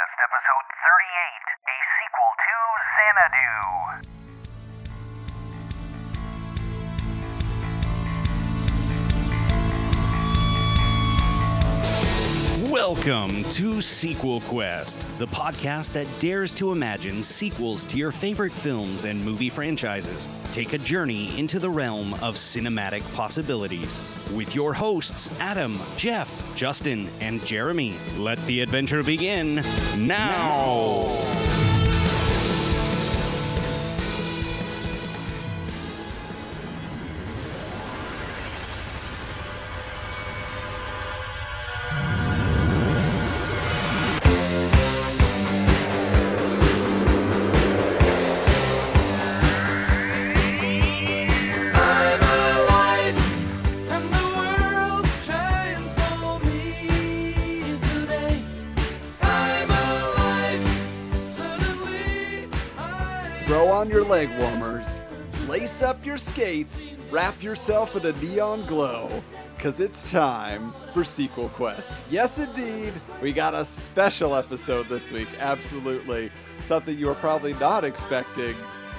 Quest, episode 38, a sequel to Xanadu. Welcome to Sequel Quest, the podcast that dares to imagine sequels to your favorite films and movie franchises. Take a journey into the realm of cinematic possibilities with your hosts, Adam, Jeff, Justin, and Jeremy. Let the adventure begin now. I'm leg warmers, lace up your skates, wrap yourself in a neon glow, because it's time for Sequel Quest. Yes, indeed, we got a special episode this week. Absolutely. Something you were probably not expecting.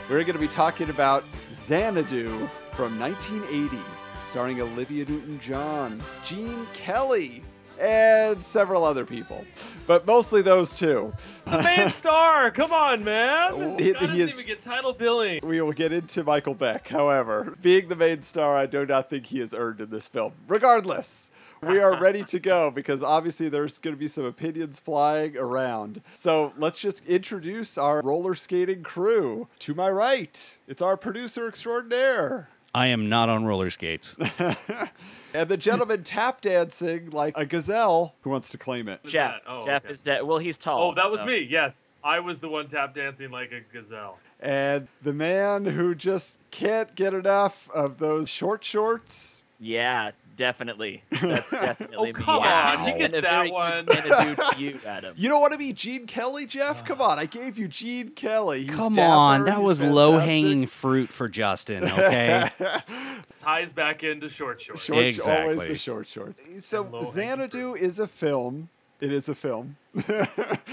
We're going to be talking about Xanadu from 1980, starring Olivia Newton John, Gene Kelly, and several other people. But mostly those two. main star. Come on, man. He- he doesn't is- even get title billing. We will get into Michael Beck. However, being the main star, I do not think he has earned in this film. Regardless, we are ready to go because obviously there's going to be some opinions flying around. So let's just introduce our roller skating crew. To my right, it's our producer extraordinaire. I am not on roller skates. And the gentleman tap dancing like a gazelle who wants to claim it. Jeff. Oh, Jeff okay. is dead. Well, he's tall. Oh, that was me. Yes, I was the one tap dancing like a gazelle. And the man who just can't get enough of those short shorts. Yeah, definitely. That's definitely Oh, me. come Wow. on, he gets and that one. To you, Adam. You don't want to be Gene Kelly, Jeff? Uh. Come on, I gave you Gene Kelly. He's Come dapper, on, that was low hanging fruit for Justin, okay? Ties back into short shorts. Short, always Exactly. the short shorts. So And Xanadu is a film. It is a film.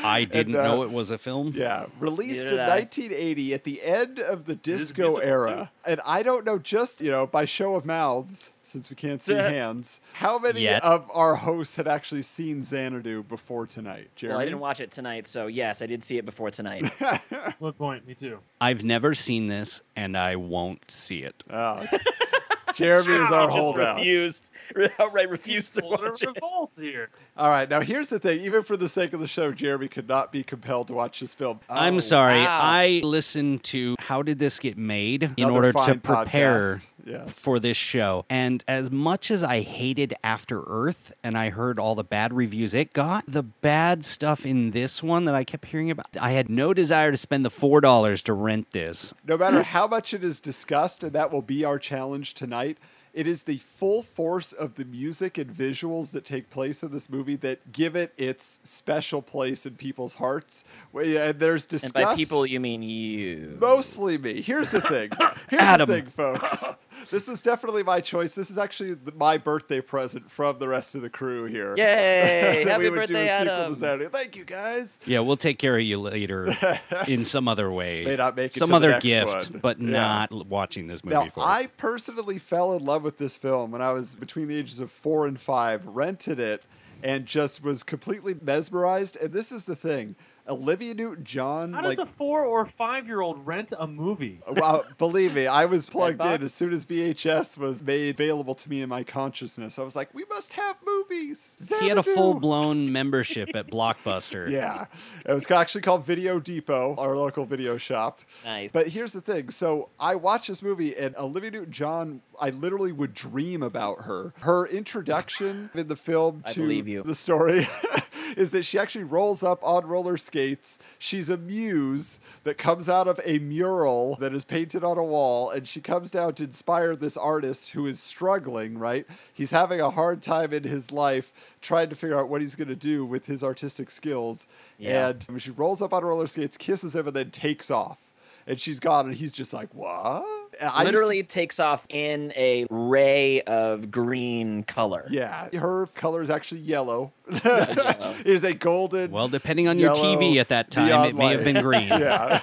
I didn't uh, know it was a film. Yeah, released Neither in 1980 at the end of the disco musical, era. And I don't know, just, you know, by show of mouths, since we can't see hands, how many Yet. of our hosts had actually seen Xanadu before tonight? Jeremy? Well, I didn't watch it tonight, so yes, I did see it before tonight. Good point. Me too. I've never seen this, and I won't see it. Oh. Jeremy is our I just holdout. refused. Outright refused to Holding watch it. revolt here. All right, now here's the thing. Even for the sake of the show, Jeremy could not be compelled to watch this film. Oh, I'm Oh, sorry. wow. I listened to How Did This Get Made in Another order to prepare podcast. Yes. for this show. And as much as I hated After Earth and I heard all the bad reviews it got, the bad stuff in this one that I kept hearing about, I had no desire to spend the $4 to rent this. No matter how much it is discussed, and that will be our challenge tonight, it is the full force of the music and visuals that take place in this movie that give it its special place in people's hearts. And there's And discussed. by people, you mean you. Mostly me. Here's the thing. Here's Adam. the thing, folks. This was definitely my choice. This is actually my birthday present from the rest of the crew here. Yay! Happy birthday, do a sequel Adam. Thank you, guys. Yeah, we'll take care of you later in some other way. May not make it some to the other next gift, one. but Yeah. not watching this movie Now, for. I personally fell in love with this film when I was between the ages of four and five, rented it, and just was completely mesmerized. And this is the thing Olivia Newton John, How like, does a four or five year old rent a movie? well, believe me, I was plugged in as soon as VHS was made available to me in my consciousness. I was like, we must have movies. he had a full blown membership at Blockbuster. Yeah, it was actually called Video Depot, our local video shop. Nice. But here's the thing. So I watched this movie, and Olivia Newton-John, I literally would dream about her. Her introduction in the film I to believe you. the story is that she actually rolls up on roller skates. She's a muse that comes out of a mural that is painted on a wall, and she comes down to inspire this artist who is struggling, right? He's having a hard time in his life trying to figure out what he's going to do with his artistic skills. Yeah. And she rolls up on roller skates, kisses him, and then takes off and she's gone, and he's just like, "What?" I used to- Literally takes off in a ray of green color. yeah, her color is actually yellow. yellow. it is a golden. Well, depending on your TV at that time, it may have been green. yeah.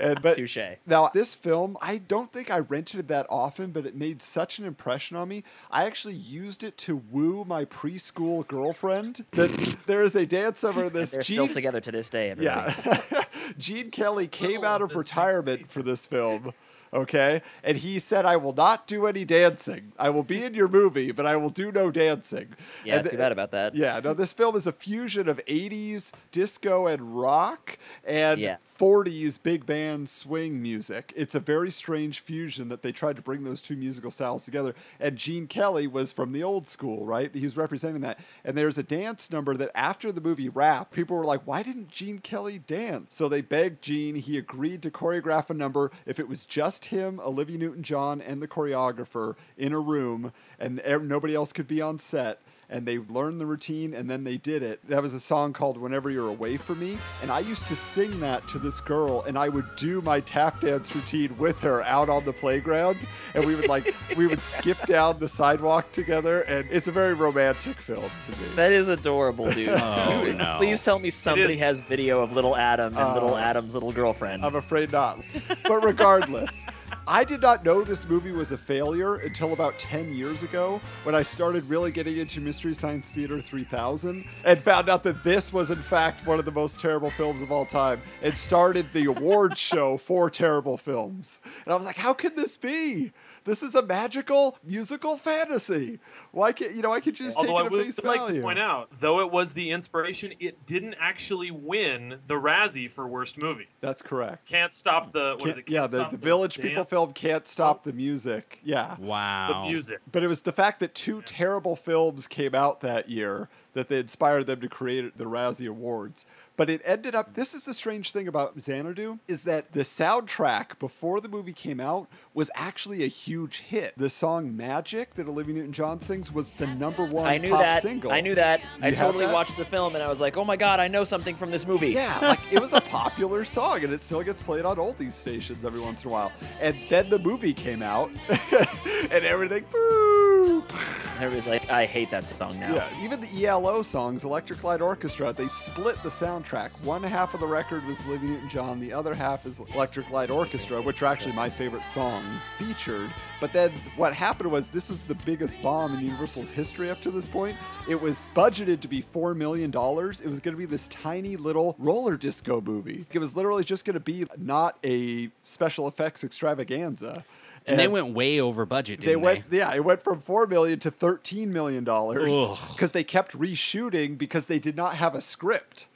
and, but Touche. Now, this film, I don't think I rented it that often, but it made such an impression on me. I actually used it to woo my preschool girlfriend. That there is a dance over in this. They're still together to this day. Everybody. yeah. Gene Kelly came out of retirement for this film. Okay. And he said, I will not do any dancing. I will be in your movie, but I will do no dancing. Yeah, And too bad about that. yeah, no, this film is a fusion of 80s disco and rock and Yeah. 40s big band swing music. It's a very strange fusion that they tried to bring those two musical styles together. And Gene Kelly was from the old school, right? He was representing that. And there's a dance number that after the movie wrapped, people were like, why didn't Gene Kelly dance? So they begged Gene. He agreed to choreograph a number if it was just him, Olivia Newton John, and the choreographer in a room, and nobody else could be on set and they learned the routine and then they did it. That was a song called Whenever You're Away From Me. And I used to sing that to this girl and I would do my tap dance routine with her out on the playground. And we would like, we would skip down the sidewalk together. And it's a very romantic film to me. That is adorable, dude. Oh, Dude, no. Please tell me somebody has video of little Adam and little Uh, Adam's little girlfriend. I'm afraid not. But regardless, I did not know this movie was a failure until about 10 years ago when I started really getting into Mystery Science Theater 3000 and found out that this was, in fact, one of the most terrible films of all time and started the award show for terrible films. And I was like, how can this be? This is a magical musical fantasy. Why can't, you know, I could just Although I take it at would face like value. to point out, though it was the inspiration, it didn't actually win the Razzie for worst movie. That's correct. Can't stop the what is Can't- it? yeah, Can't the, Stop the Village People film can't stop oh. the music. Yeah. Wow. the music. But it was the fact that two terrible films came out that year that they inspired them to create the Razzie Awards. But it ended up. This is the strange thing about Xanadu is that the soundtrack before the movie came out was actually a huge hit. The song "Magic" that Olivia Newton-John sings was the number one I knew pop that. single. I knew that. I You have totally that? watched the film and I was like, oh my god, I know something from this movie. Yeah, like it was a popular song, and it still gets played on oldies stations every once in a while. And then the movie came out, and everything. Boo, Everybody's like, I hate that song now. Yeah, even the ELO songs, Electric Light Orchestra, they split the soundtrack. One half of the record was Olivia Newton-John, the other half is Electric Light Orchestra, which are actually my favorite songs featured. But then what happened was this was the biggest bomb in Universal's history up to this point. It was budgeted to be four million dollars. It was going to be this tiny little roller disco movie. It was literally just going to be not a special effects extravaganza. And they went way over budget, They went, yeah, it went from four million to thirteen million dollars because they kept reshooting because they did not have a script.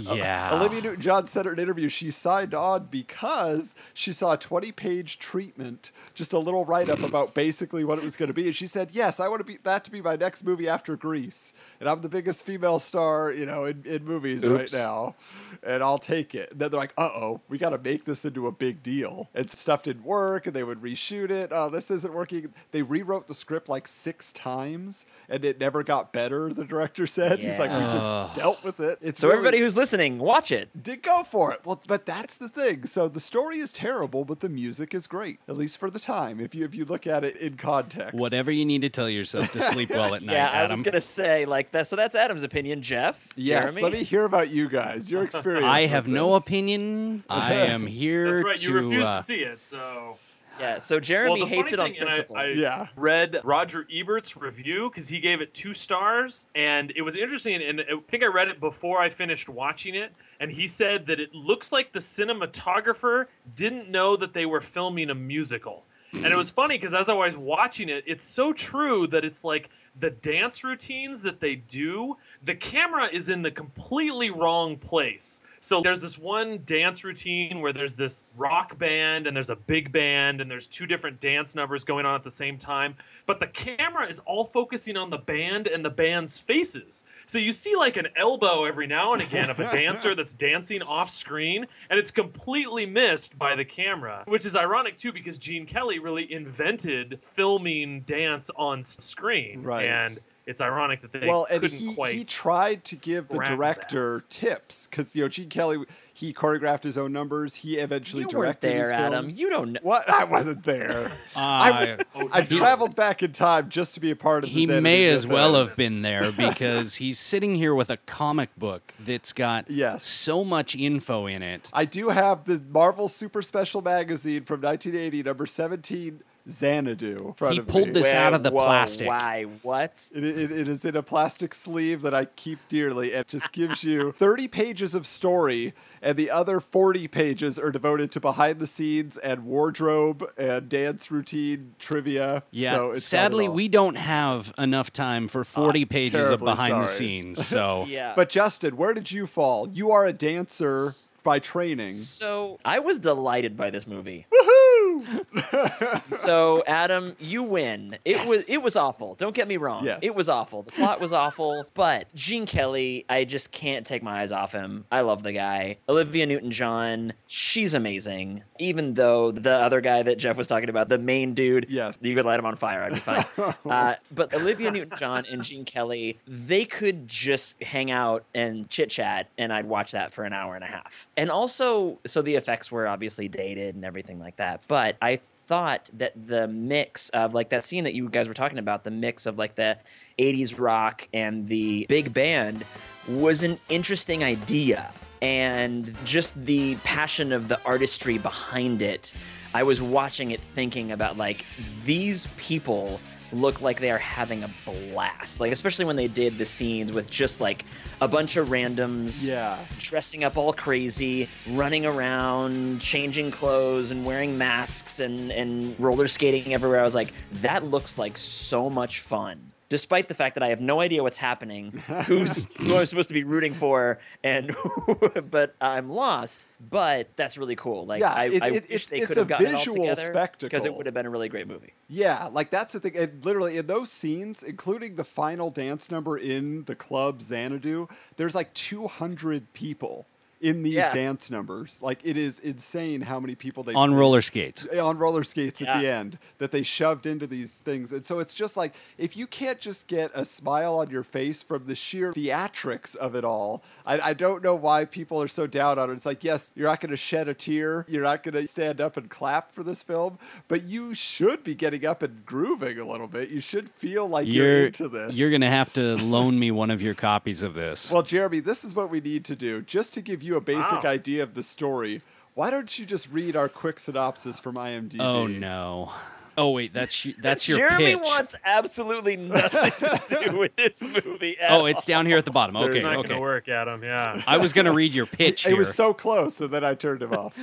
Yeah. Uh, Olivia Newton-John said in an interview she signed on because she saw a 20-page treatment, just a little write-up about basically what it was going to be, and she said, "Yes, I want to be that to be my next movie after Grease, and I'm the biggest female star, you know, in, in movies right now, and I'll take it." And then they're like, "Uh-oh, we got to make this into a big deal," and stuff didn't work, and they would reshoot it. Oh, this isn't working. They rewrote the script like six times, and it never got better. The director said, "He's like, we just dealt with it." It's So really- everybody who's listening, watch it. did go for it. Well, but that's the thing. So the story is terrible, but the music is great, at least for the time. If you if you look at it in context, Whatever you need to tell yourself to sleep well at night, yeah, I was gonna say like that. So that's Adam's opinion, Jeff. Yes, Jeremy? let me hear about you guys. Your experience. I with have no opinion. I am here That's right. to. You refuse uh, to see it, so. Yeah. So Jeremy well, hates it on thing, and I- principle. I, Yeah. read Roger Ebert's review because he gave it two stars, and it was interesting. And I think I read it before I finished watching it, and he said that it looks like the cinematographer didn't know that they were filming a musical. And it was funny because as I was watching it, it's so true that it's like the dance routines that they do, the camera is in the completely wrong place. So there's this one dance routine where there's this rock band and there's a big band and there's two different dance numbers going on at the same time, but the camera is all focusing on the band and the band's faces. So you see like an elbow every now and again of a dancer that's dancing off screen and it's completely missed by the camera, which is ironic too because Gene Kelly really invented filming dance on screen. Right. And it's ironic that they well, and couldn't he, quite. he tried to give the director that. tips because you know Gene Kelly he choreographed his own numbers. He eventually You weren't directed there, his Adam. films. You don't know. What? I wasn't there. Uh, Oh, I've traveled back in time just to be a part of. he this may edited as well have been there because he's sitting here with a comic book that's got Yes. so much info in it. I do have the Marvel Super Special magazine from 1980, number 17, Xanadu. front He of pulled me. this out of the Whoa, plastic. Why? What? It, it, it is in a plastic sleeve that I keep dearly. It just gives you 30 pages of story, and the other 40 pages are devoted to behind the scenes and wardrobe and dance routine trivia. Yeah. so it's got it Sadly, we don't have enough time for ah, 40 pages of terribly behind the scenes. So Yeah. But Justin, where did you fall? You are a dancer by training. So I was delighted by this movie. Woohoo! So Adam, you win. It was it was awful. Don't get me wrong. Yes. It was awful. The plot was awful, but Gene Kelly, I just can't take my eyes off him. I love the guy. Olivia Newton-John, she's amazing. Even though the other guy that Jeff was talking about, the main dude, Yes. you could light him on fire, I'd be fine. uh, but Olivia Newton-John and Gene Kelly, they could just hang out and chit chat, and I'd watch that for an hour and a half. And also, so the effects were obviously dated and everything like that. But I thought that the mix of like that scene that you guys were talking about, the mix of like the 80s rock and the big band was an interesting idea. And just the passion of the artistry behind it. I was watching it thinking about like these people look like they are having a blast. Like especially when they did the scenes with just like a bunch of randoms yeah. dressing up all crazy, running around, changing clothes and wearing masks and, and roller skating everywhere. I was like, that looks like so much fun. Despite the fact that I have no idea what's happening, who's who I'm supposed to be rooting for, and but I'm lost. But that's really cool. Like Yeah, I, it- I it- wish they could have gotten it all visual together because it would have been a really great movie. Yeah, like that's the thing. And literally, in those scenes, including the final dance number in the club Xanadu, there's like 200 people in these Yeah. dance numbers. Like it is insane how many people they on roller skates. on roller skates at the end that they shoved into these things. And so it's just like if you can't just get a smile on your face from the sheer theatrics of it all, I, I don't know why people are so down on it. It's like, yes, you're not going to shed a tear, you're not going to stand up and clap for this film, but you should be getting up and grooving a little bit. You should feel like you're, You're into this. you're gonna have to loan me one of your copies of this. Well, Jeremy, this is what we need to do. Just to give you a basic Wow. idea of the story, why don't you just read our quick synopsis from IMDb? oh no. Oh wait, that's y- that's your Jeremy pitch. wants absolutely nothing to do with this movie. At oh, it's down here at the bottom. It's Okay, not okay. gonna work, Adam. Yeah. I was gonna read your pitch It here. was so close, and then I turned him off.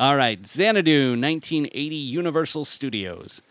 All right, Xanadu, 1980 Universal Studios.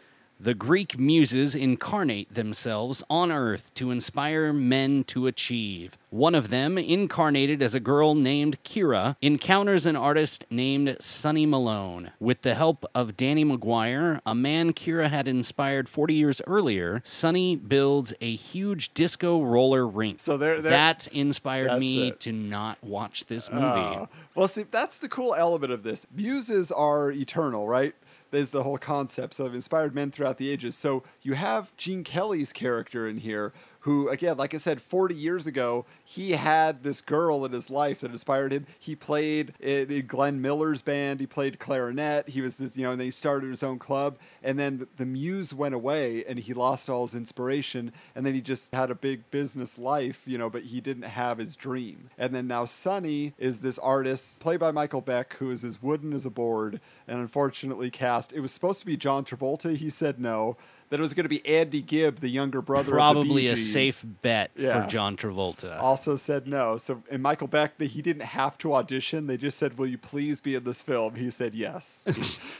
The Greek muses incarnate themselves on Earth to inspire men to achieve. One of them, incarnated as a girl named Kira, encounters an artist named Sonny Malone. With the help of Danny McGuire, a man Kira had inspired 40 years earlier, Sonny builds a huge disco roller rink. So there- that inspired me it. to not watch this oh. movie. Oh. well, see, that's the cool element of this. Muses are eternal, right? There's the whole concept. So, they've inspired men throughout the ages. So, you have Gene Kelly's character in here, who, again, like I said, 40 years ago, he had this girl in his life that inspired him. He played in, in Glenn Miller's band, he played clarinet. He was this, you know, and then he started his own club. And then the, the muse went away and he lost all his inspiration. And then he just had a big business life, you know, but he didn't have his dream. And then now Sonny is this artist, played by Michael Beck, who is as wooden as a board and unfortunately cast. It was supposed to be John Travolta. He said no. That it was going to be Andy Gibb, the younger brother Probably of a the Bee Gees. safe bet Yeah. for John Travolta. Also said no. So, and Michael Beck, he didn't have to audition. They just said, "Will you please be in this film?" He said yes.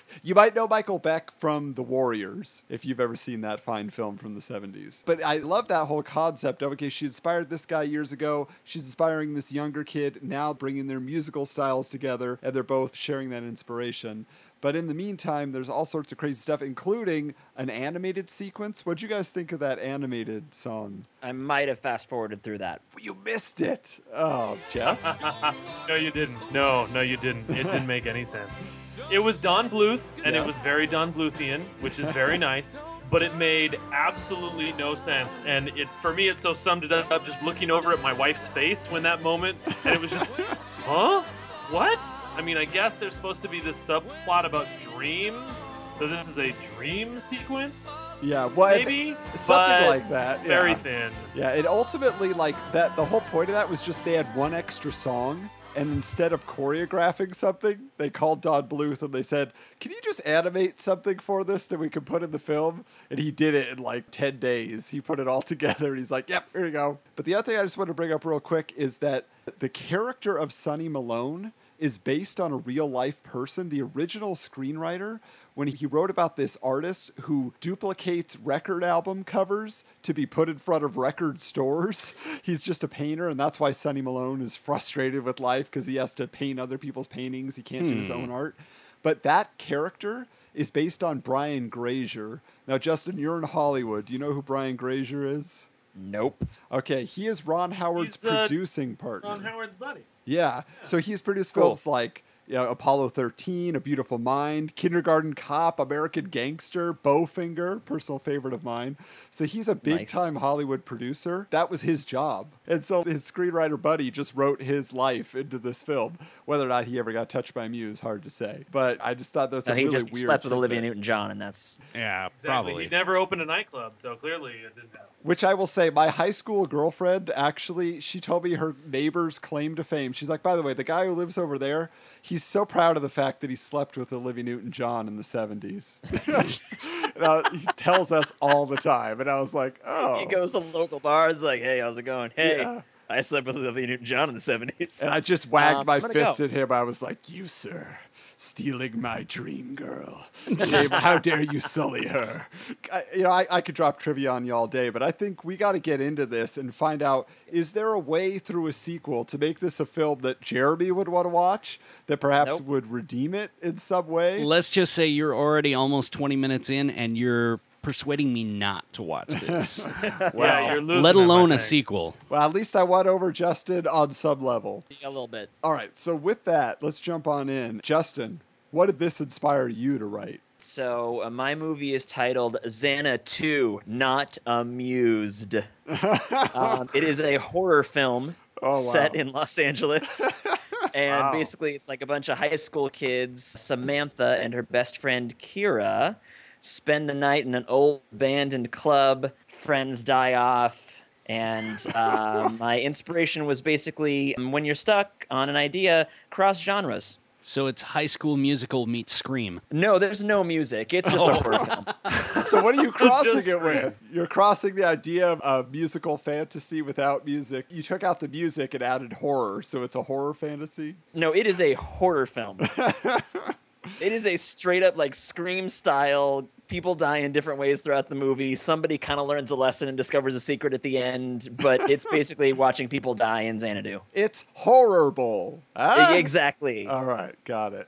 you might know Michael Beck from The Warriors if you've ever seen that fine film from the '70s. But I love that whole concept of okay, she inspired this guy years ago. She's inspiring this younger kid now, bringing their musical styles together, and they're both sharing that inspiration. But in the meantime, there's all sorts of crazy stuff, including an animated sequence. What'd you guys think of that animated song? I might have fast forwarded through that. You missed it. Oh, Jeff. No, you didn't. No, no, you didn't. It didn't make any sense. It was Don Bluth, and it was very Don Bluthian, which is very nice. but it made absolutely no sense. And it for me, it so summed it up just looking over at my wife's face when that moment, and it was just, huh? What? I mean, I guess there's supposed to be this subplot about dreams. So this is a dream sequence, Yeah, well, maybe something like that. Yeah. Very thin. Yeah, it ultimately like that. The whole point of that was just they had one extra song, and instead of choreographing something, they called Don Bluth and they said, "Can you just animate something for this that we can put in the film?" And he did it in like ten days. He put it all together, and he's like, "Yep, here you go." But the other thing I just want to bring up real quick is that the character of Sonny Malone is based on a real life person. The original screenwriter, when he wrote about this artist who duplicates record album covers to be put in front of record stores, he's just a painter, and that's why Sonny Malone is frustrated with life because he has to paint other people's paintings. He can't do his own art. But that character is based on Brian Grazer. Now, Justin, you're in Hollywood. Do you know who Brian Grazer is? Nope. Okay, he is Ron Howard's He's, uh, producing partner. Ron Howard's buddy. Yeah. So he's produced Cool. films like you know, Apollo 13, A Beautiful Mind, Kindergarten Cop, American Gangster, Bowfinger, personal favorite of mine. So he's a big time Hollywood producer. That was his job. And so his screenwriter buddy just wrote his life into this film. Whether or not he ever got touched by a Muse, hard to say. But I just thought that was So a he really just weird slept with Olivia. Newton John, and that's Yeah, Exactly. probably. He never opened a nightclub, so clearly it didn't happen. Which I will say, my high school girlfriend actually, she told me her neighbor's claim to fame. She's like, by the way, the guy who lives over there, he's so proud of the fact that he slept with Olivia Newton John in the 70s. Now, he tells us all the time. And I was like, oh. he goes to local bars like, "Hey, how's it going? Hey, Yeah. I slept with Olivia Newton John in the '70s." And I just wagged Um, my fist go. at him. I was like, you, sir, stealing my dream girl. Shame, how dare you sully her? I, you know, I, I could drop trivia on you all day, but I think we got to get into this and find out is there a way through a sequel to make this a film that Jeremy would want to watch, that perhaps Nope. would redeem it in some way? Let's just say you're already almost 20 minutes in and you're persuading me not to watch this, yeah, you're losing let him, alone a sequel. Well, at least I won over Justin on some level. a little bit. All right, so with that, let's jump on in. Justin, what did this inspire you to write? So uh, my movie is titled Xana 2, Not Amused. um, it is a horror film Oh, set in Los Angeles. and Wow. basically, it's like a bunch of high school kids. Samantha and her best friend Kira spend the night in an old abandoned club. Friends die off. And uh, my inspiration was basically um, when you're stuck on an idea, cross genres. So it's High School Musical meets Scream. No, there's no music. It's just a horror film. So what are you crossing Just it with? You're crossing the idea of a musical fantasy without music. You took out the music and added horror, so it's a horror fantasy. No, it is a horror film. It is a straight up like scream style. People die in different ways throughout the movie. Somebody kind of learns a lesson and discovers a secret at the end, but it's basically watching people die in Xanadu. It's horrible. Ah? Exactly. All right, got it.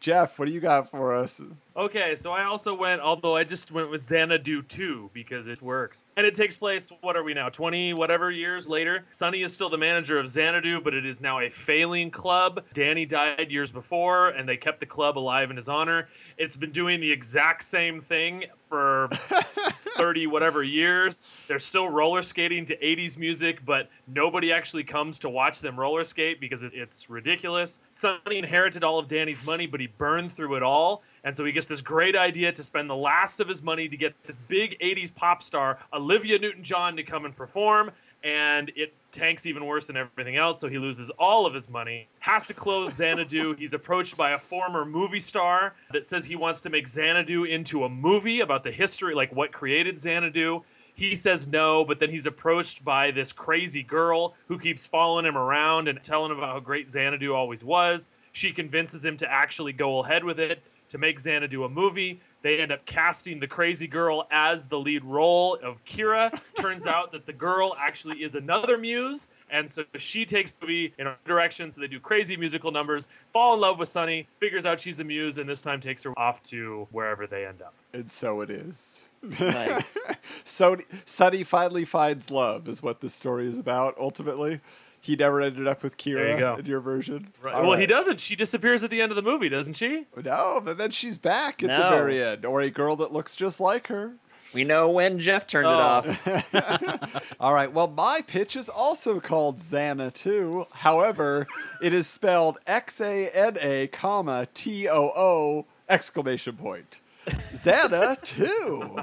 Jeff, what do you got for us? Okay, so I also went, although I just went with Xanadu 2 because it works. And it takes place, what are we now, 20 whatever years later? Sonny is still the manager of Xanadu, but it is now a failing club. Danny died years before, and they kept the club alive in his honor. It's been doing the exact same thing for 30 whatever years. They're still roller skating to 80s music, but nobody actually comes to watch them roller skate because it's ridiculous. Sonny inherited all of Danny's money, but he burned through it all. And so he gets this great idea to spend the last of his money to get this big 80s pop star, Olivia Newton John, to come and perform. And it tanks even worse than everything else. So he loses all of his money, has to close Xanadu. He's approached by a former movie star that says he wants to make Xanadu into a movie about the history, like what created Xanadu. He says no, but then he's approached by this crazy girl who keeps following him around and telling him about how great Xanadu always was. She convinces him to actually go ahead with it to make Xanadu a movie. They end up casting the crazy girl as the lead role of Kira. Turns out that the girl actually is another muse, and so she takes the movie in a direction. So they do crazy musical numbers, fall in love with Sonny, figures out she's a muse, and this time takes her off to wherever they end up. And so it is. Nice. so Sonny finally finds love, is what this story is about. Ultimately, he never ended up with Kira you in your version. Right. All well, he doesn't. She disappears at the end of the movie, doesn't she? No, but then she's back at the very end, or a girl that looks just like her. We know when Jeff turned it Oh. off. All right. Well, my pitch is also called Xana too. However, it is spelled X A N A, comma T O O exclamation point. Xana two.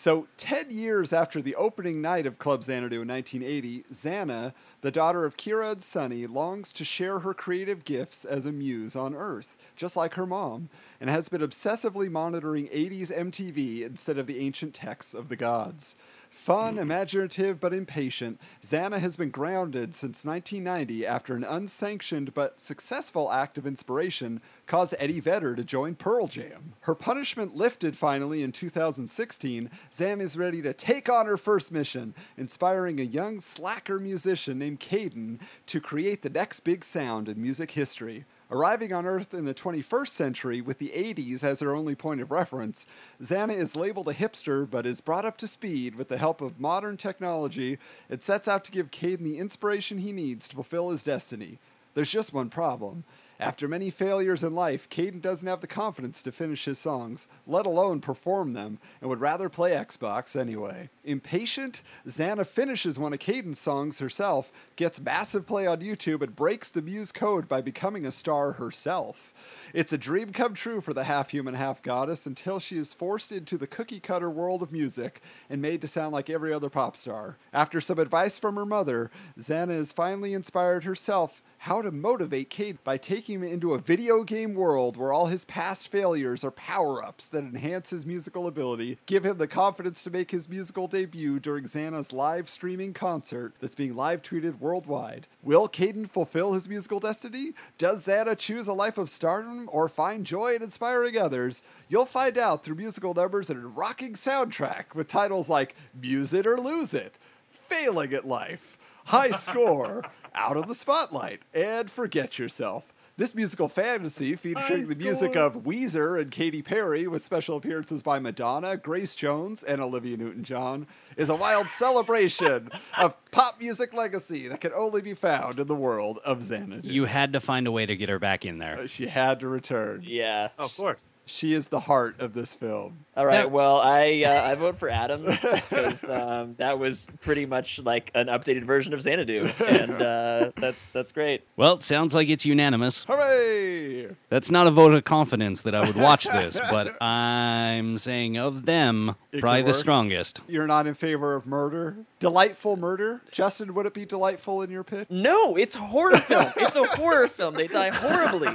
So, 10 years after the opening night of Club Xanadu in 1980, Xana, the daughter of Kira and Sonny, longs to share her creative gifts as a muse on Earth, just like her mom, and has been obsessively monitoring 80s MTV instead of the ancient texts of the gods. Fun, imaginative, but impatient, Xana has been grounded since 1990 after an unsanctioned but successful act of inspiration caused Eddie Vedder to join Pearl Jam. Her punishment lifted finally in 2016, Xana is ready to take on her first mission, inspiring a young slacker musician named Caden to create the next big sound in music history. Arriving on Earth in the 21st century with the 80s as her only point of reference, Xana is labeled a hipster but is brought up to speed with the help of modern technology and sets out to give Caden the inspiration he needs to fulfill his destiny. There's just one problem. After many failures in life, Caden doesn't have the confidence to finish his songs, let alone perform them, and would rather play Xbox anyway. Impatient, Xana finishes one of Caden's songs herself, gets massive play on YouTube, and breaks the Muse code by becoming a star herself. It's a dream come true for the half human, half goddess until she is forced into the cookie cutter world of music and made to sound like every other pop star. After some advice from her mother, Xana is finally inspired herself how to motivate Cade by taking him into a video game world where all his past failures are power ups that enhance his musical ability, give him the confidence to make his musical debut during Xana's live streaming concert that's being live tweeted worldwide. Will Caden fulfill his musical destiny? Does Xana choose a life of stardom or find joy in inspiring others? You'll find out through musical numbers and a rocking soundtrack with titles like Muse It or Lose It, Failing at Life, High Score, Out of the Spotlight, and Forget Yourself. This musical fantasy, featuring the music of Weezer and Katy Perry, with special appearances by Madonna, Grace Jones, and Olivia Newton John, is a wild celebration of pop music legacy that can only be found in the world of Xanadu. You had to find a way to get her back in there. she had to return. Yeah. Of course. She is the heart of this film. All right. That- Well, I uh, I vote for Adam because um, that was pretty much like an updated version of Xanadu, and uh, that's that's great. Well, it sounds like it's unanimous. Hooray! That's not a vote of confidence that I would watch this, but I'm saying of them, It probably could the work. strongest. You're not in favor of murder? Delightful murder? Justin, would it be delightful in your pitch? No, it's a horror film. It's a horror film. They die horribly.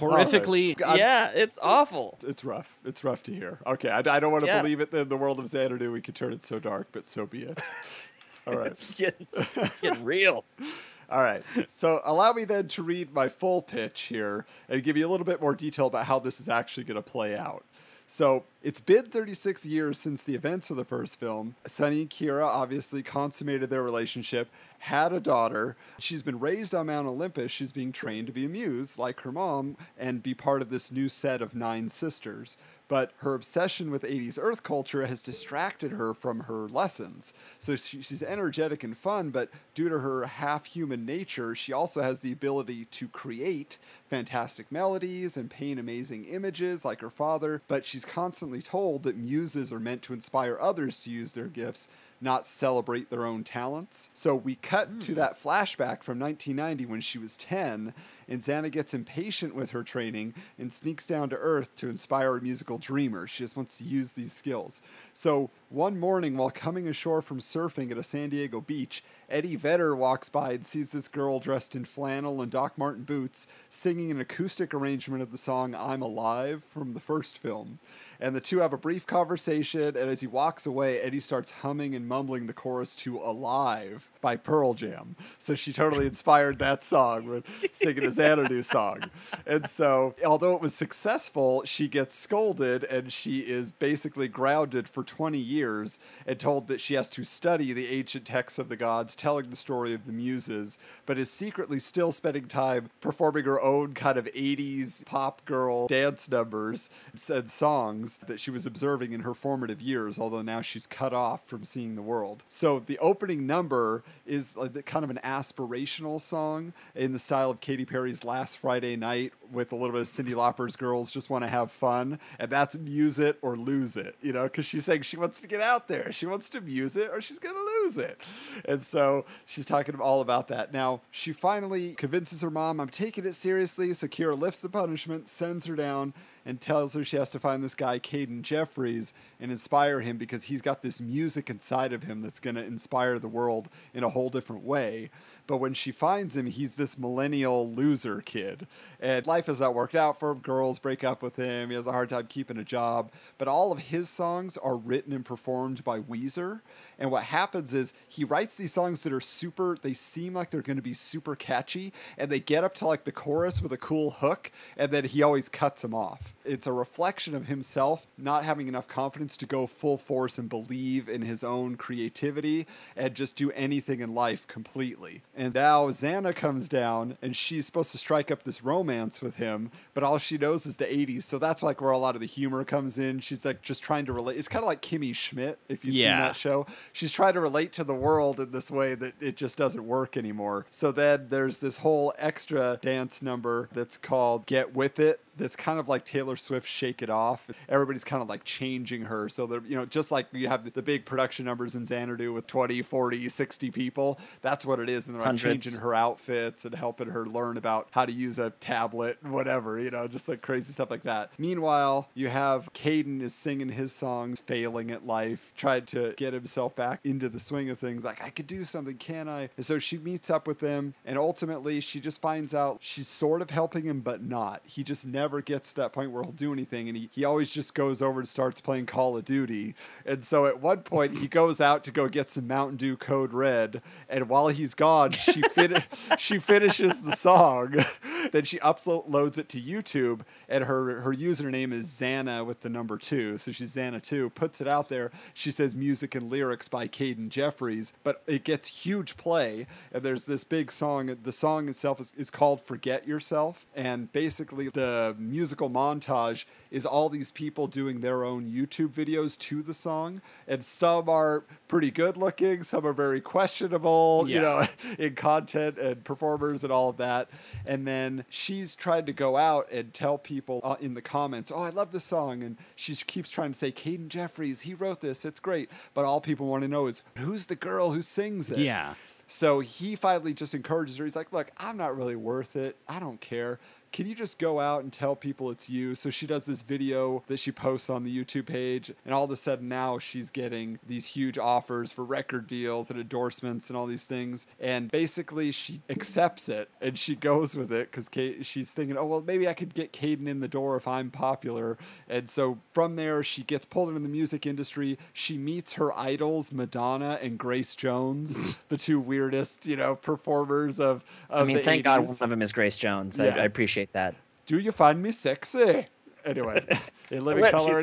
Horrifically. I'm- yeah, it's awful. It's rough. It's rough to hear. Okay, I, I don't want to Yeah. believe it that in the world of Xanadu we could turn it so dark, but so be it. All right. It's getting, it's getting real. All right. So allow me then to read my full pitch here and give you a little bit more detail about how this is actually going to play out. So it's been 36 years since the events of the first film. Sonny and Kira obviously consummated their relationship, had a daughter. She's been raised on Mount Olympus. She's being trained to be a muse like her mom and be part of this new set of nine sisters. But her obsession with 80s Earth culture has distracted her from her lessons. So she, she's energetic and fun, but due to her half human nature, she also has the ability to create fantastic melodies and paint amazing images like her father. But she's constantly told that muses are meant to inspire others to use their gifts, not celebrate their own talents. So we cut to hmm. that flashback from 1990 when she was 10, and Xana gets impatient with her training and sneaks down to Earth to inspire a musical dreamer. She just wants to use these skills. So one morning, while coming ashore from surfing at a San Diego beach, Eddie Vedder walks by and sees this girl dressed in flannel and Doc Martin boots singing an acoustic arrangement of the song I'm Alive from the first film. And the two have a brief conversation, and as he walks away, Eddie starts humming and mumbling the chorus to Alive by Pearl Jam. So she totally inspired that song with singing a Xanadu song. And so, although it was successful, she gets scolded and she is basically grounded for 20 years and told that she has to study the ancient texts of the gods, telling the story of the muses, but is secretly still spending time performing her own kind of 80s pop girl dance numbers and songs that she was observing in her formative years, although now she's cut off from seeing the world. So the opening number is uh, like kind of an aspirational song in the style of Katy Perry's last Friday night with a little bit of Cyndi Lauper's girls just want to have fun, and that's use it or lose it, you know, because she's saying she wants to get out there, she wants to use it or she's gonna lose it, and so she's talking all about that. Now she finally convinces her mom, "I'm taking it seriously." So Kira lifts the punishment, sends her down, and tells her she has to find this guy, Caden Jeffries, and inspire him because he's got this music inside of him that's going to inspire the world in a whole different way. But when she finds him, he's this millennial loser kid. And life has not worked out for him. Girls break up with him. He has a hard time keeping a job. But all of his songs are written and performed by Weezer. And what happens is he writes these songs that are super, they seem like they're going to be super catchy. And they get up to like the chorus with a cool hook. And then he always cuts them off. It's a reflection of himself not having enough confidence to go full force and believe in his own creativity and just do anything in life completely. And now Xana comes down and she's supposed to strike up this romance with him, but all she knows is the 80s. So that's like where a lot of the humor comes in. She's like just trying to relate. It's kind of like Kimmy Schmidt, if you've seen that show. She's trying to relate to the world in this way that it just doesn't work anymore. So then there's this whole extra dance number that's called Get With It. That's kind of like Taylor Swift Shake It Off. Everybody's kind of like changing her. So they're, you know, just like you have the, big production numbers in Xanadu with 20, 40, 60 people. That's what it is. And they're like changing her outfits and helping her learn about how to use a tablet, whatever, you know, just like crazy stuff like that. Meanwhile, you have Caden is singing his songs, failing at life, tried to get himself back into the swing of things. Like, I could do something, can I? And so she meets up with him, and ultimately she just finds out she's sort of helping him, but not. He just never gets to that point where he'll do anything, and he, he always just goes over and starts playing Call of Duty. And so at one point, he goes out to go get some Mountain Dew Code Red, and while he's gone, she fin- she finishes the song. then she uploads it to YouTube, and her her username is Xana with the number two. So she's Xana two. Puts it out there. She says music and lyrics by Caden Jeffries, but it gets huge play. And there's this big song. The song itself is, is called "Forget Yourself," and basically the musical montage is all these people doing their own YouTube videos to the song, and some are pretty good looking, some are very questionable, you know, in content and performers and all of that. And then she's tried to go out and tell people uh, in the comments, "Oh, I love this song," and she keeps trying to say, "Caden Jeffries, he wrote this. It's great." But all people want to know is who's the girl who sings it. Yeah. So he finally just encourages her. He's like, Look, I'm not really worth it. I don't care. Can you just go out and tell people it's you? So she does this video that she posts on the YouTube page, and all of a sudden now she's getting these huge offers for record deals and endorsements and all these things. And basically, she accepts it and she goes with it because she's thinking, oh, well, maybe I could get Caden in the door if I'm popular. And so from there, she gets pulled into the music industry. She meets her idols, Madonna and Grace Jones, the two weirdest, you know, performers of, of I mean, the thank God one of them is Grace Jones. I, I appreciate that. Do you find me sexy? Anyway, in Living Color?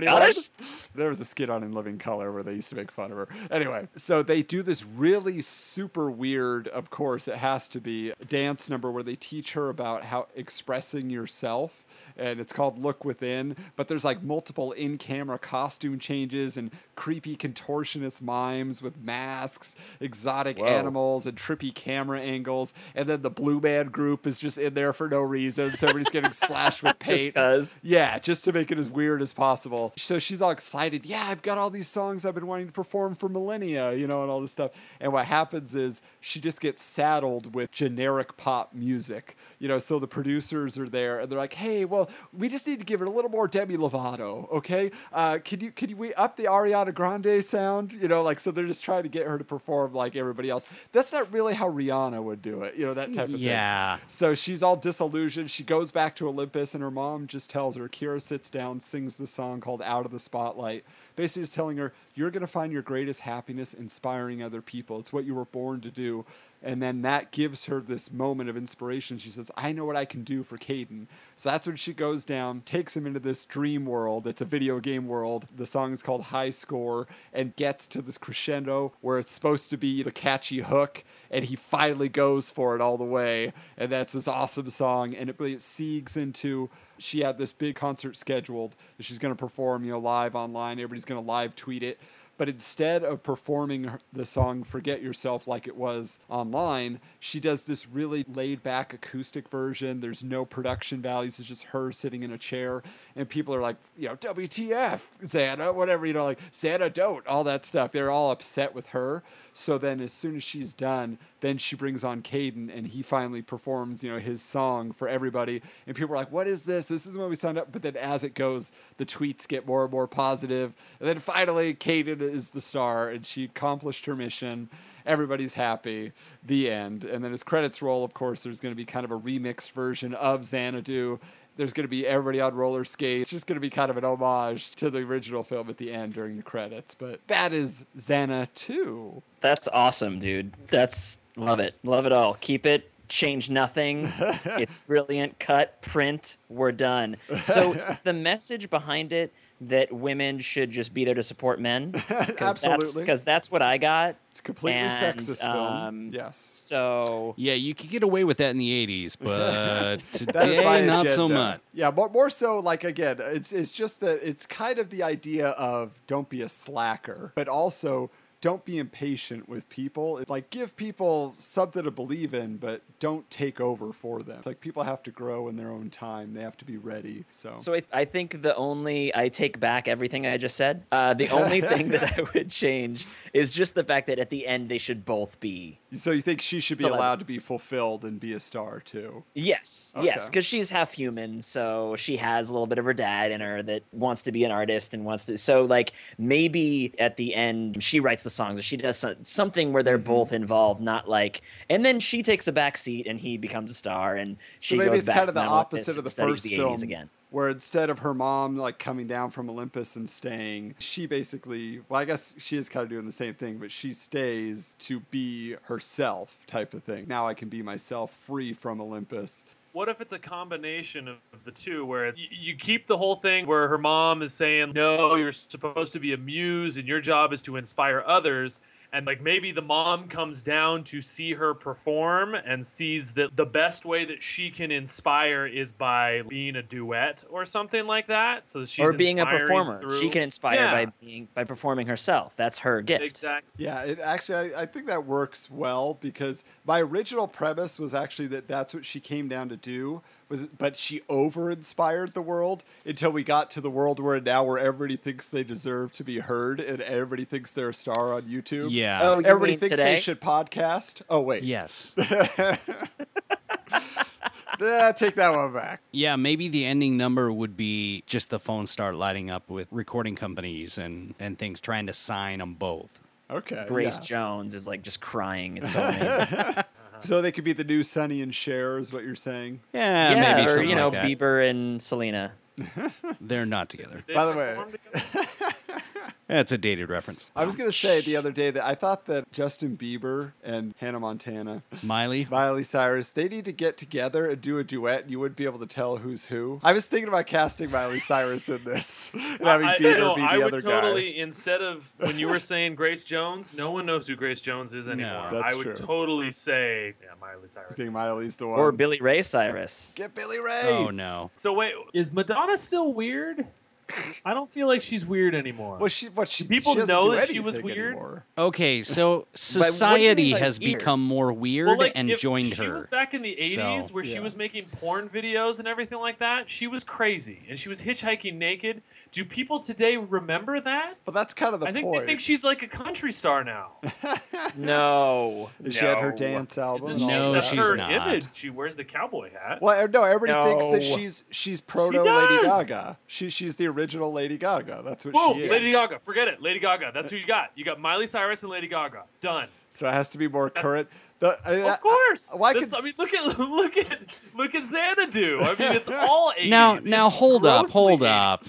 There was a skit on In Living Color where they used to make fun of her. Anyway, so they do this really super weird, of course, it has to be, dance number where they teach her about how expressing yourself. And it's called Look Within, but there's like multiple in camera costume changes and creepy contortionist mimes with masks, exotic Whoa. animals, and trippy camera angles. And then the Blue Man group is just in there for no reason. So everybody's getting splashed with paint. cause. Yeah, just to make it as weird as possible. So she's all excited. Yeah, I've got all these songs I've been wanting to perform for millennia, you know, and all this stuff. And what happens is she just gets saddled with generic pop music, you know. So the producers are there and they're like, "Hey, well, we just need to give it a little more Demi Lovato, okay? Uh, could you could you we up the Ariana Grande sound, you know? Like, so they're just trying to get her to perform like everybody else. That's not really how Rihanna would do it, you know, that type of thing. Yeah. So she's all disillusioned. She goes back to Olympus, and her mom just tells her. Kira sits down, sings the song called Out of the Spotlight, basically just telling her, You're going to find your greatest happiness inspiring other people. It's what you were born to do. And then that gives her this moment of inspiration. She says, I know what I can do for Caden. So that's when she goes down, takes him into this dream world. It's a video game world. The song is called High Score and gets to this crescendo where it's supposed to be the catchy hook. And he finally goes for it all the way. And that's this awesome song. And it really it siegs into she had this big concert scheduled that she's going to perform, you know, live online. Everybody's going to live tweet it. But instead of performing the song Forget Yourself like it was online, she does this really laid back acoustic version. There's no production values, it's just her sitting in a chair. And people are like, you know, WTF, Xana, whatever, you know, like, Xana, don't, all that stuff. They're all upset with her. So then as soon as she's done, then she brings on Caden and he finally performs, you know, his song for everybody. And people are like, what is this? This is when we signed up. But then as it goes, the tweets get more and more positive. And then finally, Caden is the star and she accomplished her mission. Everybody's happy. The end. And then as credits roll, of course, there's going to be kind of a remixed version of Xanadu. There's going to be everybody on roller skates. It's just going to be kind of an homage to the original film at the end during the credits. But that is Xana 2. That's awesome, dude. That's love it. Love it all. Keep it. Change nothing. it's brilliant. Cut, print, we're done. So is the message behind it that women should just be there to support men? Absolutely. Because that's what I got. It's a completely And, sexist film. um, Yes. So Yeah, you could get away with that in the 80s, but That is my today, not so much. Yeah, more, more so like again, it's it's just that it's kind of the idea of don't be a slacker, but also don't be impatient with people. Like give people something to believe in, but don't take over for them. It's like people have to grow in their own time. They have to be ready. So, So I, I think the only I take back everything I just said. Uh, the only thing that I would change is just the fact that at the end they should both be. so you think she should be Celebrities. allowed to be fulfilled and be a star too? Yes, yes, because she's half human, so she has a little bit of her dad in her that wants to be an artist and wants to. So like maybe at the end she writes the songs or she does something where Mm-hmm. they're both involved, not like. And then she takes a back seat and he becomes a star and she so maybe goes it's back kind of the opposite of the first the film again. where instead of her mom like coming down from olympus and staying she basically well i guess she is kind of doing the same thing but she stays to be herself type of thing now i can be myself free from olympus What if it's a combination of the two, where you, keep the whole thing where her mom is saying, "No, you're supposed to be a muse, and your job is to inspire others." And like maybe the mom comes down to see her perform and sees that the best way that she can inspire is by being a duet or something like that. So she's or being a performer. Through... She can inspire Yeah, by being by performing herself. That's her gift. exactly. yeah it actually I, I think that works well because my original premise was actually that that's what she came down to do was but she over inspired the world until we got to the world where now where everybody thinks they deserve to be heard and everybody thinks they're a star on youtube Yeah. Oh, you Everybody mean thinks today? they should podcast. Oh wait, Yes. Eh, take that one back. Yeah, maybe the ending number would be just the phones start lighting up with recording companies and, and things trying to sign them both. Okay, Grace yeah. Jones is like just crying. It's so amazing. Uh-huh. So they could be the new Sonny and Cher, is what you're saying. Yeah, yeah, maybe or you know like. Bieber and Selena. They're not together. They By the way- perform together? That's a dated reference. I was gonna say the other day that I thought that Justin Bieber and Hannah Montana, Miley. Miley Cyrus, they need to get together and do a duet. And you wouldn't be able to tell who's who. I was thinking about casting Miley Cyrus in this and having I, Bieber no, be I the would other totally guy. instead of when you were saying Grace Jones, no one knows who Grace Jones is anymore. That's I would true. totally say yeah, Miley Cyrus. I think Miley's the one. Or Billy Ray Cyrus. Get Billy Ray. Oh no. So wait, is Madonna still weird? I don't feel like she's weird anymore. Well, she, what she, people she know that she was weird? anymore. Okay, so what do you society mean by has weird? become more weird well, like, and joined she her. was back in the 80s So- where she was making porn videos and everything like that. She was crazy and she was hitchhiking naked. Do people today remember that? But that's kind of the I think point. they think she's like a country star now. No. she had her dance album. Isn't she? No, That's she's her not. image. She wears the cowboy hat. Well, no, everybody thinks that she's she's proto Lady. Gaga. She she's the original Lady Gaga. That's what Whoa, she is. Lady Gaga. Forget it. Lady Gaga. That's who you got. You got Miley Cyrus and Lady Gaga. Done. So it has to be more current. The, I- I- Of course. Why That's- could I mean, look at look at look at Xanadu. I mean, it's all 80s. Now, now, It's hold up, hold 80s. up.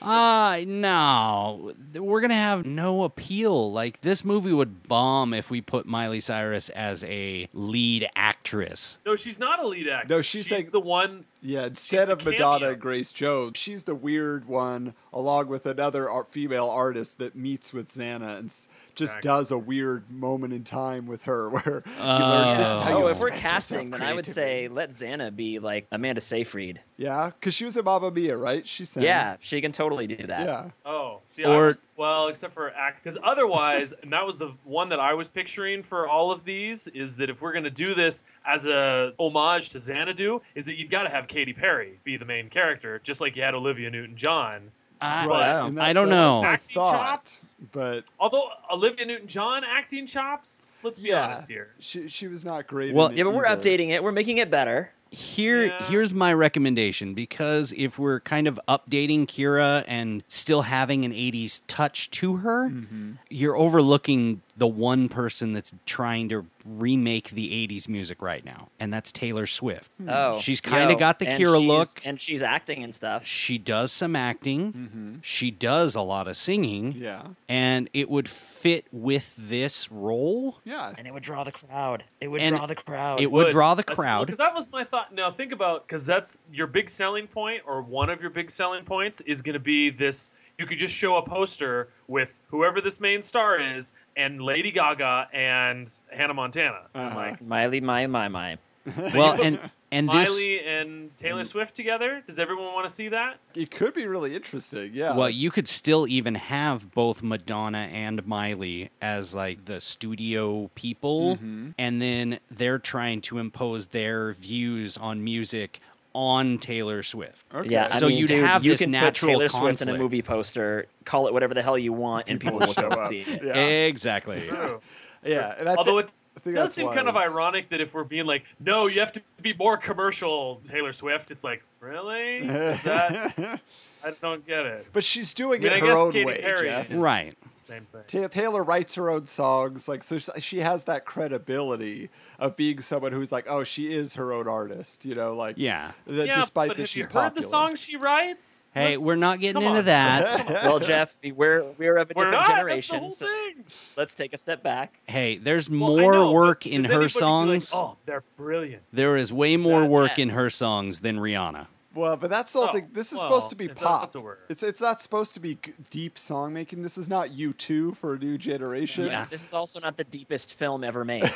Uh, no, we're gonna have no appeal. Like this movie would bomb if we put Miley Cyrus as a lead actress. No, she's not a lead actress No, she's she's like- the one. yeah, instead of Madonna cameo. and Grace Jones, she's the weird one, along with another ar- female artist that meets with Xana and just Exactly. does a weird moment in time with her, where you learn this is how you Oh, if we're casting, then I would say let Xana be like Amanda Seyfried. Yeah, because she was in Mamma Mia, right? She sang. Yeah, she can totally do that. Yeah. Oh, see, I Or- was, well, except for act, because otherwise, and that was the one that I was picturing for all of these, is that if we're gonna do this as a homage to Xanadu, is that you've got to have Katy Perry be the main character, just like you had Olivia Newton-John. Ah, I, Wow. and I don't that was know. my Acting thought, chops? but Although Olivia Newton-John acting chops, let's be yeah, honest here. she she was not great. Well, in Yeah, but we're either. updating it. We're making it better. Here, Yeah. here's my recommendation because if we're kind of updating Kira and still having an 80s touch to her, Mm-hmm. you're overlooking the one person that's trying to remake the 80s music right now, and that's Taylor Swift. Oh, She's kinda got the Kira look. and she's acting and stuff. She does some acting, Mm-hmm. she does a lot of singing, Yeah. and it would fit with this role. Yeah. And it would draw the crowd. It would And draw the crowd. It would draw the crowd. Because that was my thought. Now think about because that's your big selling point, or one of your big selling points is going to be this. You could just show a poster with whoever this main star is, and Lady Gaga and Hannah Montana. Uh-huh. Like Miley, my, my, my. well, and and this Miley and Taylor Swift together. Does everyone want to see that? It could be really interesting. Yeah. Well, you could still even have both Madonna and Miley as like the studio people, Mhm. and then they're trying to impose their views on music on Taylor Swift. Okay. Yeah, I So mean, you'd dude, have you this can natural put Taylor Swift in a movie poster, call it whatever the hell you want, and people will show go and up. see it. Yeah. Exactly. True. Yeah. And I Although thi- it I think does seem why kind of ironic that if we're being like, no, you have to be more commercial, Taylor Swift. It's like, really? Is that? I don't get it. but she's doing I mean, it I her guess own Katy way. Perry Jeff. Right. Same thing. Taylor writes her own songs, like so. She has that credibility of being someone who's like, oh, she is her own artist. You know, like Yeah. that yeah, despite but that have she's you heard popular. the songs she writes? Hey, Let- we're not getting come into on. that. Well, Jeff, we're we're of a We're different not. That's the generation, whole so thing. let's take a step back. Hey, there's Well, more know, work in her anybody be like, songs. oh, they're brilliant. There is way more That- work in her songs than Rihanna. Well, but that's the whole Oh, thing. This is well, supposed to be if that- pop. that's a word. It's it's not supposed to be g- deep song making. This is not U2 for a new generation. Yeah. This is also not the deepest film ever made.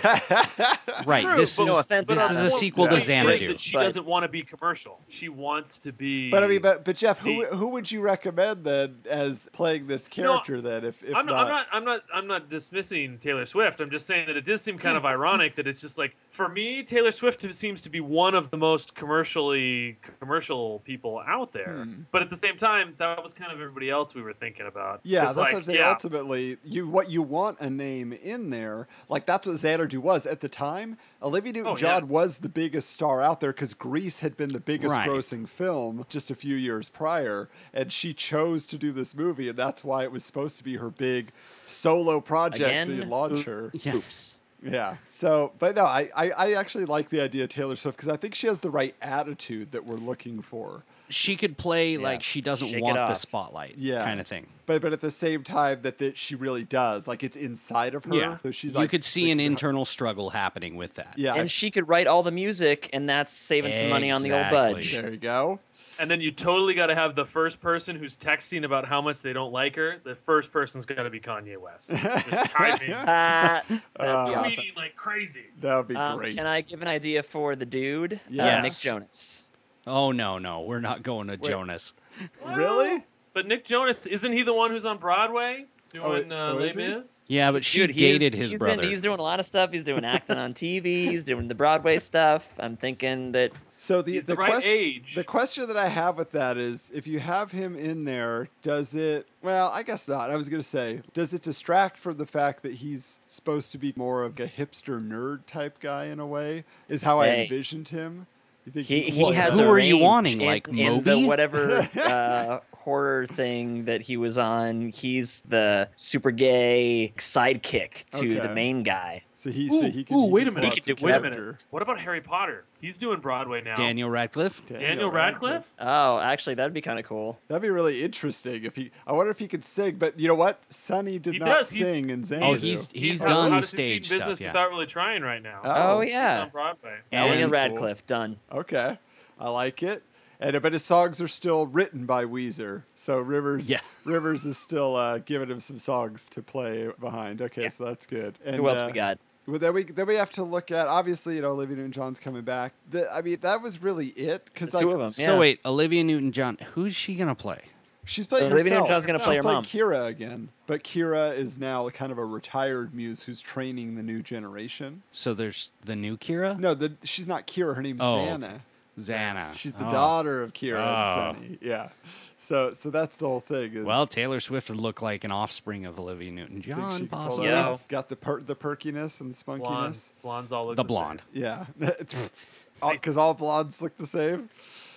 Right. True, this is No offense, this but is a sequel to Yeah. is Xanadu. she But- doesn't want to be commercial. She wants to be. But I mean, but but Jeff, who Deep. who would you recommend then as playing this character then? If if I'm not, not, I'm not. I'm not. I'm not dismissing Taylor Swift. I'm just saying that it does seem kind of ironic that it's just like for me, Taylor Swift seems to be one of the most commercially commercial people out there. Hmm. But at the same time, that was kind of everybody else we were thinking about. Yeah, that's like, what I'm saying. yeah, Ultimately, you what you want a name in there, like that's what Xanadu was at the time. Olivia Newton-John yeah. was the biggest star out there because Grease had been the biggest Right. grossing film just a few years prior, and she chose to do this movie, and that's why it was supposed to be her big solo project Again, to launch her. Yeah. Oops. Yeah. So, but no, I, I, I actually like the idea of Taylor Swift because I think she has the right attitude that we're looking for. She could play Yeah. like she doesn't Shake want the spotlight, Yeah. kind of thing. But but at the same time that, that she really does. Like it's inside of her. Yeah, So she's you like could see an thinking internal struggle happening with that. Yeah. And she could write all the music, and that's saving some money on the old Exactly. budge. there you go. and then you totally got to have the first person who's texting about how much they don't like her. The first person's got to be Kanye West. Just typing, that'd be Uh, awesome. tweeting like crazy. That would be Um, great. can I give an idea for the dude? Uh, Yes. Nick Jonas. Oh no, no, we're not going to Jonas. Really? But Nick Jonas isn't he the one who's on Broadway doing Oh, uh, oh, Les? Mis? Yeah, but she Dude, he's- dated his he's in- brother. he's doing a lot of stuff. He's doing acting on TV. He's doing the Broadway stuff. I'm thinking that So the He's the, the right question age. the question that I have with that is if you have him in there, does it well, I guess not. I was gonna say, does it distract from the fact that he's supposed to be more of a hipster nerd type guy in a way? Is how I envisioned him. He, he What- has who are you wanting, in, like in the Moby? whatever uh, horror thing that he was on. He's the super gay sidekick to the main guy. So he Ooh, so he can ooh, he wait can a minute. He could do- Wait a minute. What about Harry Potter? He's doing Broadway now. Daniel Radcliffe. Daniel Radcliffe? Oh, actually, that'd be kind of cool. That'd be really interesting if he. I wonder if he could sing. But you know what? Sonny did He not does. He's- sing in Xanadu. Oh, he's- he's how- done how does he see stage stuff, business yeah. without really trying right now. Oh, Oh, He's yeah. on Broadway. And- Daniel cool. Radcliffe, done. Okay, I like it. And but his songs are still written by Weezer, so Rivers. Yeah. Rivers is still uh, giving him some songs to play behind. Okay, Yeah. so that's good. And, Who else uh, we got? Well, then we then we have to look at obviously you know Olivia Newton John's coming back. The, I mean that was really it because The like two of 'em. So wait, Olivia Newton-John, who's she gonna play? she's playing Olivia herself. Newton-John's gonna play She's her playing mom. Kira again, but Kira is now kind of a retired muse who's training the new generation. So there's the new Kira, No, the she's not Kira. Her name's Oh, Xana. Xana. She's the Oh. daughter of Kira Oh. and Sonny. Yeah. So so that's the whole thing. Is Well, Taylor Swift would look like an offspring of Olivia Newton-John, could pull possibly. Yeah. Got the per- the perkiness and the spunkiness. Blondes, blondes all look The the, blonde. Yeah. Because all blondes look the same.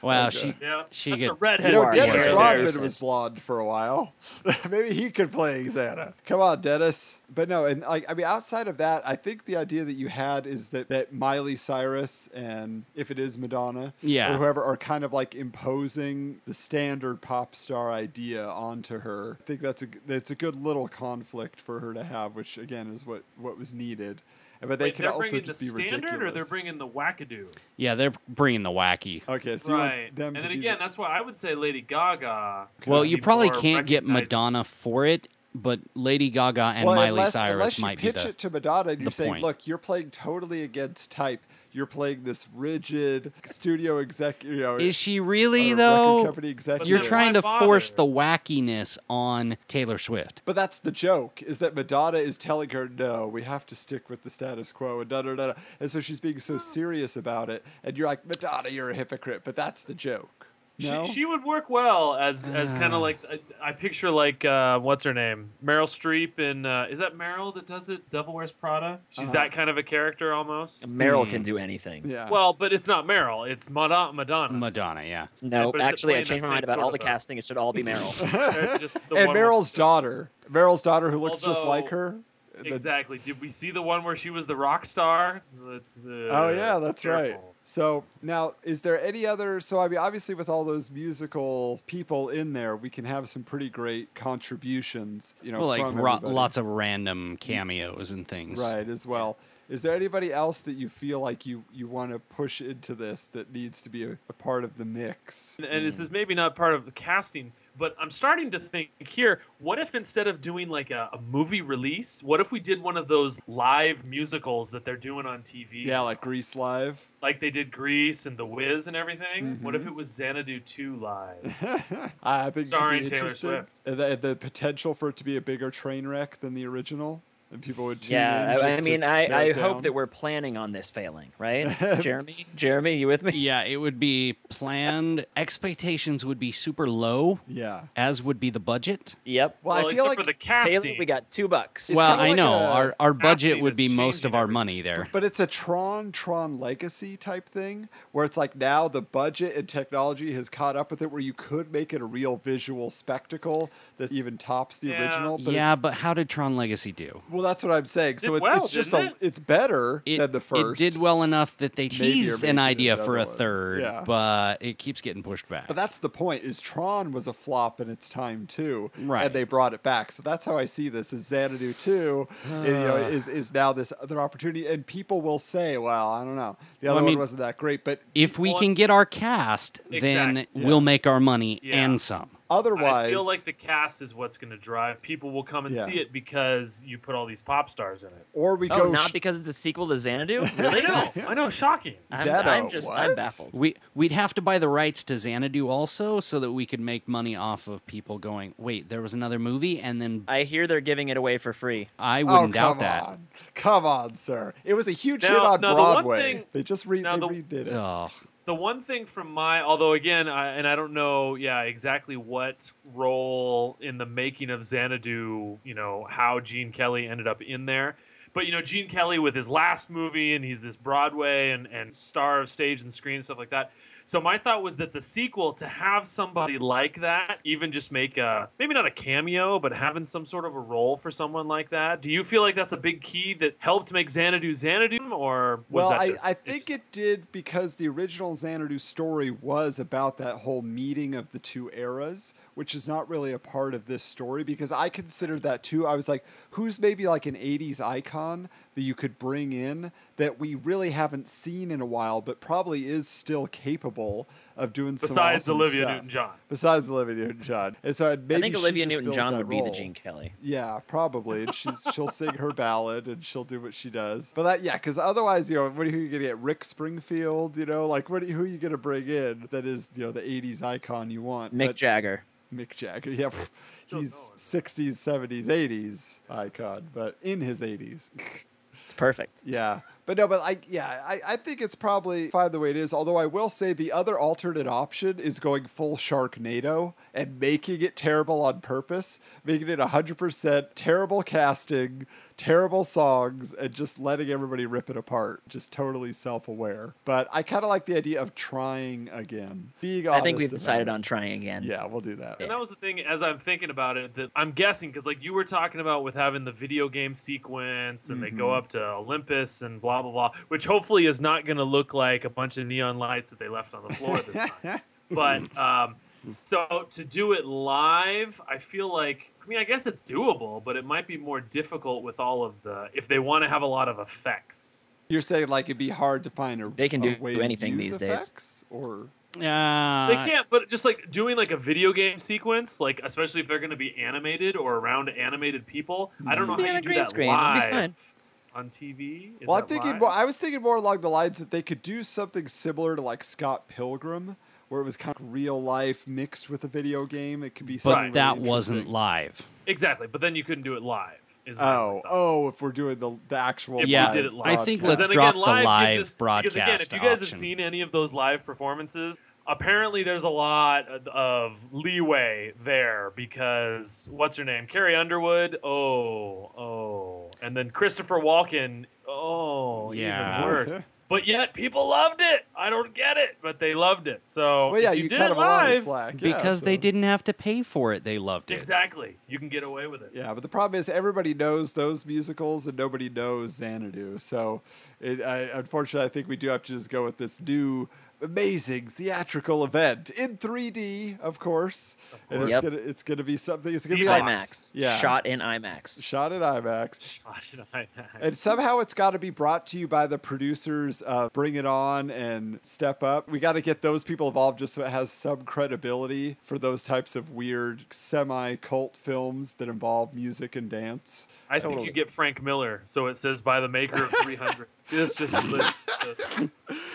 Well, Okay. she Same. Yeah, She that's get- a You know, Dennis here. Rodman was blonde for a while. Maybe he could play Xana. Come on, Dennis. But no, and like I mean, outside of that, I think the idea that you had is that that Miley Cyrus and if it is Madonna, Yeah. or whoever, are kind of like imposing the standard pop star idea onto her. I think that's a that's a good little conflict for her to have, which again is what what was needed. But they Wait, could they're also bringing the just be standard, ridiculous. or they're bringing the wackadoo. yeah, they're bringing the wacky. okay, so you right. want and then again, the- that's why I would say Lady Gaga. Well, you probably can't get. Madonna for it, but Lady Gaga and well, Miley unless, Cyrus unless you might be pitch the. it to Madonna and you're saying, point. look, you're playing totally against type. You're playing this rigid studio exec. You know, Is she really record though? company executive. You're trying why to force the wackiness on Taylor Swift. But that's the joke: is that Madonna is telling her, "No, we have to stick with the status quo," and da da da. da. And so she's being so serious about it, and you're like, "Madonna, you're a hypocrite." But that's the joke. No? She, she would work well as as kind Ah. of like I, I picture like uh, what's her name Meryl Streep in uh, is that Meryl that does it Devil Wears Prada she's Uh-huh. that kind of a character almost Meryl Hmm. can do anything. yeah. well but it's not Meryl it's Madonna Madonna Madonna, yeah. No, but actually, I changed my mind about all the a- casting. It should all be Meryl. Just the and one Meryl's daughter, Meryl's daughter, who looks just like her. The- exactly did we see the one where she was the rock star Let's, uh, Oh yeah, that's right. So now, is there any other? So I mean, obviously, with all those musical people in there, we can have some pretty great contributions. You know, Well, like ro- lots of random cameos and things. right as well. Is there anybody else that you feel like you you want to push into this that needs to be a, a part of the mix? and, and this is maybe not part of the casting but i'm starting to think here what if instead of doing like a, a movie release what if we did one of those live musicals that they're doing on tv Yeah, like Grease Live. like they did grease and the wiz and everything what if Mhm. it was xanadu 2 live I think Starring Taylor. Swift. The, the potential for it to be a bigger train wreck than the original, and people would tune in. yeah, I, I mean, I, I hope that we're planning on this failing, right? Jeremy, Jeremy, you with me? Yeah, it would be planned. Expectations would be super low, Yeah. as would be the budget. Yep. Well, well, I feel like for the casting Taylor, we got two bucks. It's well, kinda I like know a- our our budget would be most of our everything. money there. But it's a Tron Tron Legacy type thing where it's like now the budget and technology has caught up with it where you could make it a real visual spectacle that even tops the Yeah. original. But it- yeah, but how did Tron Legacy do? well, that's what I'm saying. So Did it's, well, it's just a, it? it's better It, than the first. it did well enough that they teased an idea for a third, Yeah. but it keeps getting pushed back. But that's the point. Is Tron was a flop in its time too, Right. And they brought it back. So that's how I see this. Is Xanadu two, you know, is is now this other opportunity, and people will say, "Well, I don't know, the Well, other I mean, one wasn't that great," but if we Well, can get our cast, then Exactly. we'll make our money Yeah. and some. Otherwise, I feel like the cast is what's going to drive people will come and Yeah. see it because you put all these pop stars in it. or we oh, go not sh- because it's a sequel to Xanadu? I Really? know, I know, shocking. I'm, I'm just, I'm baffled. We we'd have to buy the rights to Xanadu also, so that we could make money off of people going, "Wait, there was another movie," and then I hear they're giving it away for free. I Oh, wouldn't come doubt that. on. Come on, sir. It was a huge hit on now the Broadway. thing- they just re- now they the- redid it. Oh, the one thing from my although again I, and i don't know yeah exactly what role in the making of xanadu you know how gene kelly ended up in there. But you know gene kelly with his last movie and he's this broadway and, and star of stage and screen and stuff like that so my thought was that the sequel to have somebody like that even just make a maybe not a cameo but having some sort of a role for someone like that do you feel like that's a big key that helped make xanadu xanadu or was Well, that I, just- I think just- it did because the original Xanadu story was about that whole meeting of the two eras, which is not really a part of this story because I considered that too. I was like, who's maybe like an 80s icon that you could bring in that we really haven't seen in a while, but probably is still capable of doing some Besides awesome Olivia stuff. Newton-John. Besides Olivia Newton-John, and so maybe I think she Olivia Newton-John that would be the role. Gene Kelly. Yeah, probably. And she's she'll sing her ballad and she'll do what she does. But that yeah, because otherwise, you know, what are you gonna get? Rick Springfield, you know, like what? Who are you gonna bring in that is you know the '80s icon you want? Mick But- Jagger. Mick Jagger. Yeah, he's 60s, 70s, 80s icon, but in his 80s. It's perfect. yeah. But no, but I yeah, I, I think it's probably fine the way it is. Although I will say the other alternate option is going full Sharknado and making it terrible on purpose, making it 100% terrible casting, terrible songs, and just letting everybody rip it apart. Just totally self aware. But I kind of like the idea of trying again. Being I think we've decided on trying again. Yeah, we'll do that. And that was the thing as I'm thinking about it that I'm guessing because like you were talking about with having the video game sequence and they go Mhm. up to Olympus and blah blah blah, which hopefully is not going to look like a bunch of neon lights that they left on the floor this time. but um, so to do it live, I feel like I mean I guess it's doable, but it might be more difficult with all of the if they want to have a lot of effects. You're saying like it'd be hard to find a They can a do way to anything use these days. effects, or Uh, They can't, but just like doing like a video game sequence, like especially if they're going to be animated or around animated people, I don't know how on you do green that screen, it'll be live fine. On TV. Is well, I'm thinking. More, I was thinking more along the lines that they could do something similar to like Scott Pilgrim, where it was kind of real life mixed with a video game. It could be but something. Right. that wasn't live. exactly, but then you couldn't do it live. Oh, oh! If we're doing the the actual, If we Yeah, did it live. I think Because let's then drop again, the live live gives us- broadcast Because again, if you guys have seen any of those live performances, apparently there's a lot of- of leeway there because what's her name, Carrie Underwood. Oh, oh, and then Christopher Walken. Oh, Yeah. even worse. But yet people loved it. I don't get it, but they loved it. So Well, yeah, you, you, did cut it them a lot of live, slack yeah, Because they didn't have to pay for it. They loved it. exactly, you can get away with it. Yeah, but the problem is everybody knows those musicals and nobody knows Xanadu. So, it, I, unfortunately, I think we do have to just go with this new amazing theatrical event in 3D, of course. And it's Yep. gonna it's gonna be something. It's gonna be D-Box. like IMAX. Yeah. Shot in IMAX. shot at IMAX. Shot in IMAX. And somehow it's got to be brought to you by the producers of Bring It On and Step Up. We got to get those people involved just so it has some credibility for those types of weird semi cult films that involve music and dance. I think Totally. you get Frank Miller, so it says by the maker of 300. This just lists the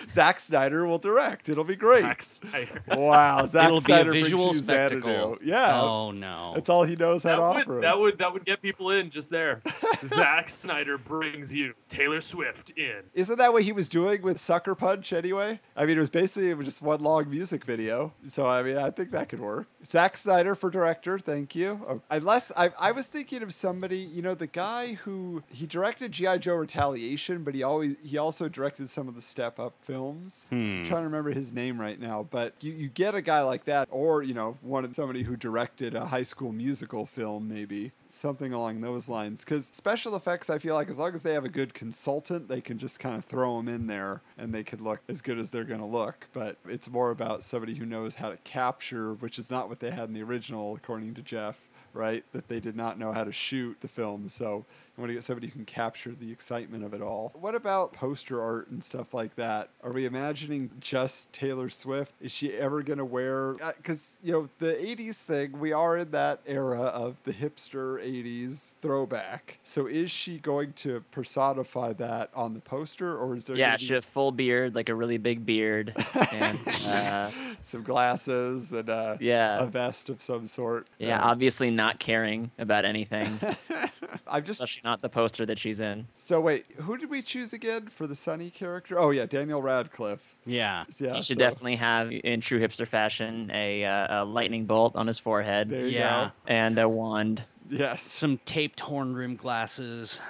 Zack Snyder will direct. It'll be great. Zack Snyder. Wow, Zack It'll be a Snyder brings visual you Xanadu. spectacle. Yeah, Oh no. that's all he knows how That to would, offer that us. would that would get people in just there. Zack Snyder brings you Taylor Swift in. Isn't that what he was doing with Sucker Punch anyway? I mean, it was basically just one long music video. So, I mean, I think that could work. Zack Snyder for director, thank you. Oh, Unless I, I was thinking of somebody, you know, the guy who he directed G.I. Joe Retaliation, but he always he also directed some of the Step Up films. I'm hmm. trying to remember his name right now, but you, you get a guy like that, or you know, one of somebody who directed a high school musical film, maybe something along those lines. Because special effects, I feel like as long as they have a good consultant, they can just kind of throw them in there and they could look as good as they're going to look. But it's more about somebody who knows how to capture, which is not what they had in the original, according to Jeff. Right, that they did not know how to shoot the film, so want to get somebody who can capture the excitement of it all. What about poster art and stuff like that? Are we imagining just Taylor Swift? Is she ever going to wear? Because you know the '80s thing, we are in that era of the hipster '80s throwback. So is she going to personify that on the poster, or is there? Yeah, gonna she has full beard, like a really big beard, and uh, some glasses and uh, yeah, a vest of some sort. yeah, Uh, obviously not caring about anything, I've just especially not the poster that she's in. so wait. Who did we choose again for the Sonny character? Oh yeah, Daniel Radcliffe. yeah. Yeah, he should so- definitely have, in true hipster fashion, a, uh, a lightning bolt on his forehead There you Yeah. go. and a wand. Yes. Some taped horn rim glasses.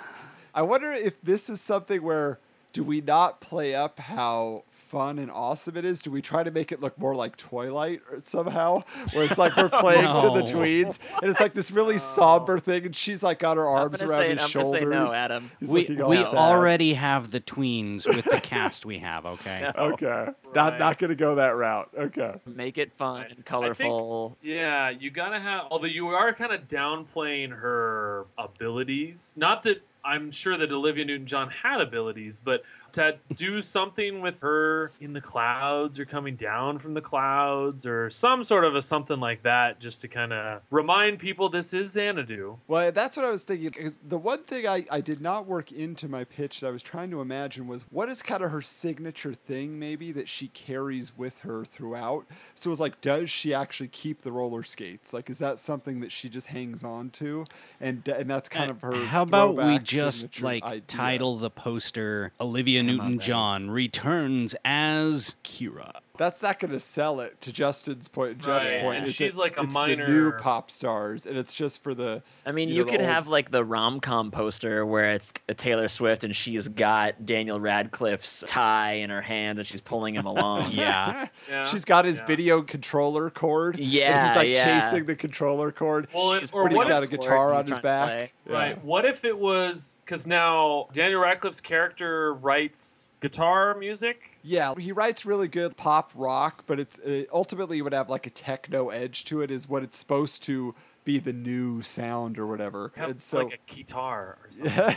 I wonder if this is something where do we not play up how fun and awesome it is? Do we try to make it look more like Twilight or somehow? Where it's like we're playing to the tweens and it's like this really somber thing and she's like got her I'm arms around say, his I'm shoulders. say no, Adam. He's We, we sad. already have the tweens with the cast we have, okay? Okay. Not Right. not gonna go that route. Okay. Make it fun I- I and think- colorful. Yeah, you gotta have. Although you are kind of downplaying her abilities. Not that I'm sure that Olivia Newton-John had abilities, but to do something with her in the clouds or coming down from the clouds or some sort of a something like that, just to kind of remind people this is Xanadu. Well, that's what I was thinking. Because the one thing I, I did not work into my pitch that I was trying to imagine was what is kind of her signature thing, maybe, that she carries with her throughout. So it was like, does she actually keep the roller skates? Like, is that something that she just hangs on to? And and that's kind of her. How about we throwback just like idea. title the poster Olivia Newton John returns as Kira? That's not going to sell it. To Justin's point, Jeff's Right, point, and she's that like a it's the new pop stars, and it's just for the. I mean, you you, know, the could old- have like the rom com poster where it's a Taylor Swift and she's got Daniel Radcliffe's tie in her hands and she's pulling him along. Yeah. Yeah. She's got his yeah. video controller cord. and Yeah, he's like yeah. chasing the controller cord. Well, it- or but he's what got if- a guitar on his trying to back. play. Yeah. Right. What if it was because now Daniel Radcliffe's character writes guitar music? Yeah, he writes really good pop rock, but it's uh, ultimately would have like a techno edge to it. Is what it's supposed to be the new sound or whatever. Have and so, like a guitar or something.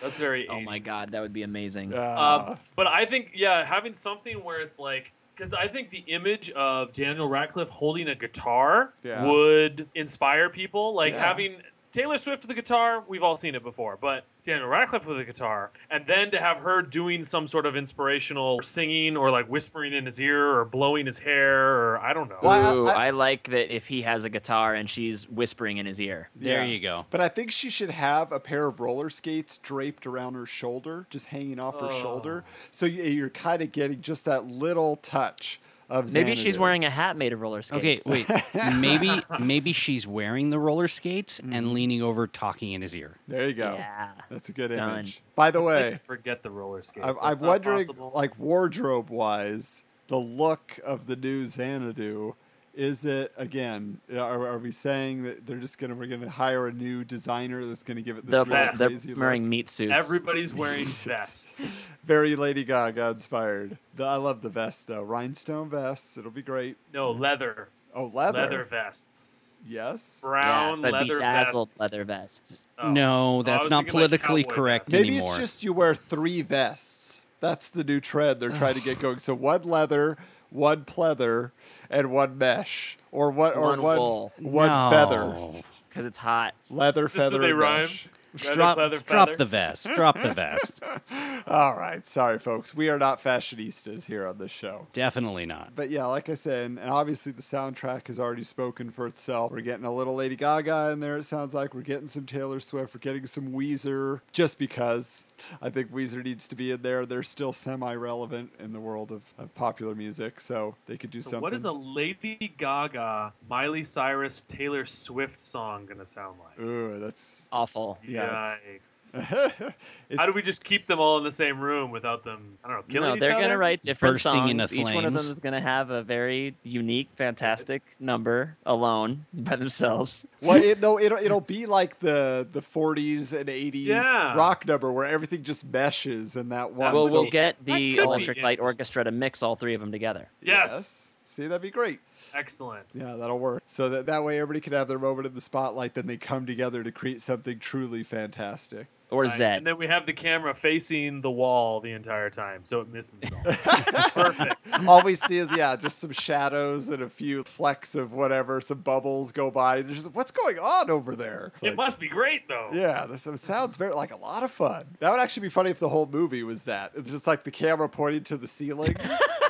That's very. Oh my god, that would be amazing. uh, Um, but I think yeah, having something where it's like because I think the image of Daniel Radcliffe holding a guitar Yeah. would inspire people. Like Yeah. having Taylor Swift with the guitar, we've all seen it before, but Daniel Radcliffe with the guitar, and then to have her doing some sort of inspirational singing or like whispering in his ear or blowing his hair or I don't know. Well, I- Ooh, I- I, like that if he has a guitar and she's whispering in his ear. There Yeah. you go. But I think she should have a pair of roller skates draped around her shoulder, just hanging off her Oh. shoulder. So you're kind of getting just that little touch of Maybe she's wearing a hat made of roller skates. Okay, wait. maybe maybe she's wearing the roller skates Mm-hmm. and leaning over talking in his ear. There you go. Yeah. That's a good Done. image. By the I'd like way, to forget the roller skates. I'm, I'm wondering, possible. like wardrobe wise, the look of the new Xanadu. Is it again? Are, are we saying that they're just gonna we're gonna hire a new designer that's gonna give it this The, really best. they're look? wearing meat suits. Everybody's wearing vests. Very Lady Gaga inspired. The- I love the vest though, rhinestone vests. It'll be great. No, leather. Oh, leather. Leather vests. Yes. Brown yeah, leather bedazzled vests. leather vests. Oh. No, oh, that's was not thinking, like, politically correct vests. Maybe anymore. it's just you wear three vests. That's the new trend they're trying to get going. So one leather, one pleather, and one mesh, or what, or One one wool. one No. feather. Because it's hot. Leather, Just so feather, they and rhyme. mesh. Leather, drop, pleather, drop feather. the vest. Drop the vest. All right, sorry folks, we are not fashionistas here on this show. Definitely not. But yeah, like I said, and obviously the soundtrack has already spoken for itself. We're getting a little Lady Gaga in there. It sounds like we're getting some Taylor Swift. We're getting some Weezer, just because I think Weezer needs to be in there. They're still semi-relevant in the world of, of popular music, so they could do So something. what is a Lady Gaga, Miley Cyrus, Taylor Swift song gonna sound like? Ooh, that's. Awful. Yeah, Yikes. it's, How do we just keep them all in the same room without them? I don't know. Killing no, each they're other? gonna write different Bursting songs. into Each one of them is gonna have a very unique, fantastic number alone by themselves. well, it, no, it'll it'll be like the the 40s and 80s Yeah. rock number where everything just meshes in that one. well, we'll get the Electric Light. Orchestra to mix all three of them together. Yes. See, that'd be great. Excellent. Yeah, that'll work. So that that way everybody can have their moment in the spotlight. Then they come together to create something truly fantastic. Or Right, Zed. And then we have the camera facing the wall the entire time, so it misses it all. Perfect. All we see is yeah, just some shadows and a few flecks of whatever. Some bubbles go by. There's just, what's going on over there? It's It like, must be great though. yeah, this it sounds very like a lot of fun. That would actually be funny if the whole movie was that. It's just like the camera pointing to the ceiling,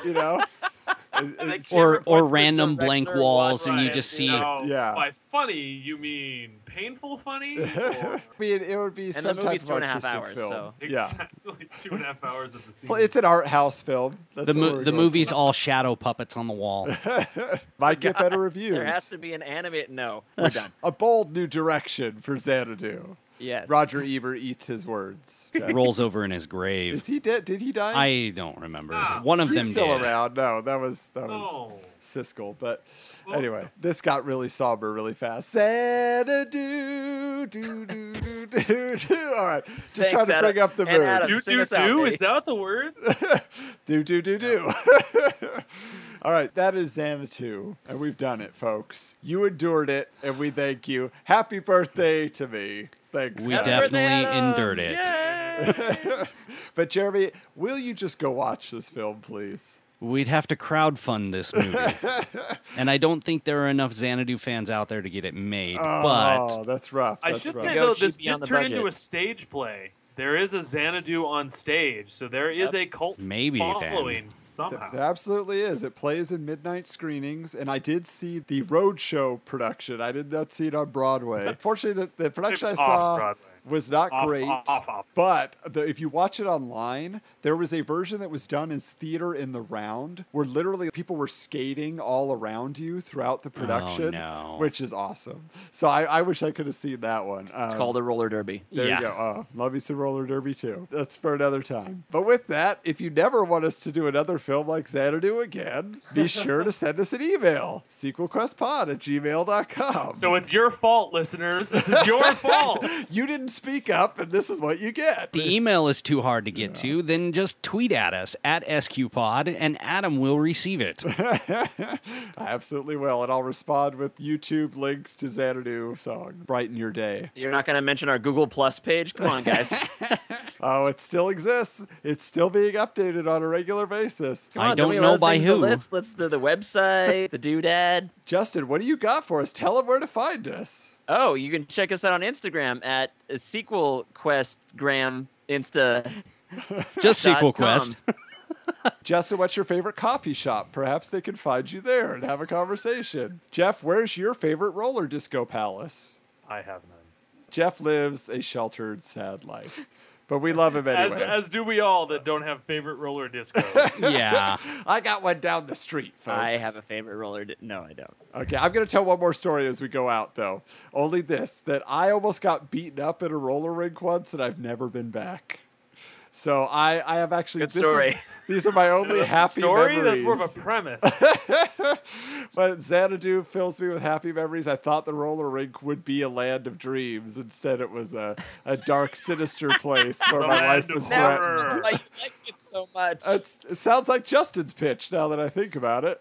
you know. And- and- The Or or random blank walls, and you just see. Now, Yeah. By funny, you mean painful funny? Or I mean, it would be And some the type movie's of two and a half artistic hours, film. so- Yeah, exactly two and a half hours of the scene. well, it's an art house film. That's The, mo- the movie's all shadow puppets on the wall. might get better reviews. There has to be an animate. No, we're done. a bold new direction for Xanadu. Yes. Roger Ebert eats his words. Okay. Rolls over in his grave. Is he dead? Did he die? I don't remember. Ah, One of He's them still did. around. No, that was that was Oh. Siskel. But Well- anyway, this got really somber really fast. Xanadu, do do do do do. All right, just Thanks, trying to Adam. bring up the mood. Adam. Do Sing do out, do? Is that the words? do do do do. All right, that is Xanadu, and we've done it, folks. You endured it, and we thank you. Happy birthday to me. Thanks. We guys. definitely endured it. Yay! but Jeremy, will you just go watch this film, please? We'd have to crowdfund this movie. and I don't think there are enough Xanadu fans out there to get it made. oh, but that's rough. I should rough. say though, this cheapy on did the turn into a stage play. There is a Xanadu on stage, so there is a cult Maybe then. following Th- somehow. There absolutely is. It plays in midnight screenings, and I did see the roadshow production. I did not see it on Broadway. Unfortunately, the, the production I saw off-Broadway. Was not Off- great. off- off. But the, if you watch it online, there was a version that was done as theater in the round, where literally people were skating all around you throughout the production, no. which is awesome. So I, I wish I could have seen that one. It's Um, called a roller derby. there Yeah. you go. Oh, love you some roller derby too. That's for another time. But with that, if you never want us to do another film like Xanadu again, be sure to send us an email. Sequelquestpod at gmail.com. So it's your fault, listeners. This is your fault. you didn't speak up, and this is what you get. the email is too hard to get to, then just tweet at us at SQPod and Adam will receive it. I absolutely will, and I'll respond with YouTube links to Xanadu songs. Brighten your day. You're not going to mention our Google Plus page? Come on, guys. Oh, it still exists. It's still being updated on a regular basis. Come I on, don't we know have by who. List? Let's do the website, the doodad. Justin, what do you got for us? Tell them where to find us. Oh, you can check us out on Instagram at Sequel Quest Gram Insta. Just dot Sequel. Quest. Justin, what's your favorite coffee shop? Perhaps they can find you there and have a conversation. Jeff, where's your favorite roller disco palace? I have none. Jeff lives a sheltered, sad life, but we love him As, anyway. as do we all that don't have favorite roller discos. Yeah. I got one down the street, folks. I have a favorite roller. Di- no, I don't. Okay, I'm gonna tell one more story as we go out, though. Only this: that I almost got beaten up in a roller rink once, and I've never been back. So I, I have actually. Good this is- story. these are my only happy Story? memories. That's more of a premise. But Xanadu fills me with happy memories. I thought the roller rink would be a land of dreams. Instead, it was a, a dark, sinister place where my life was threatened. I like it so much. It's, it sounds like Justin's pitch now that I think about it.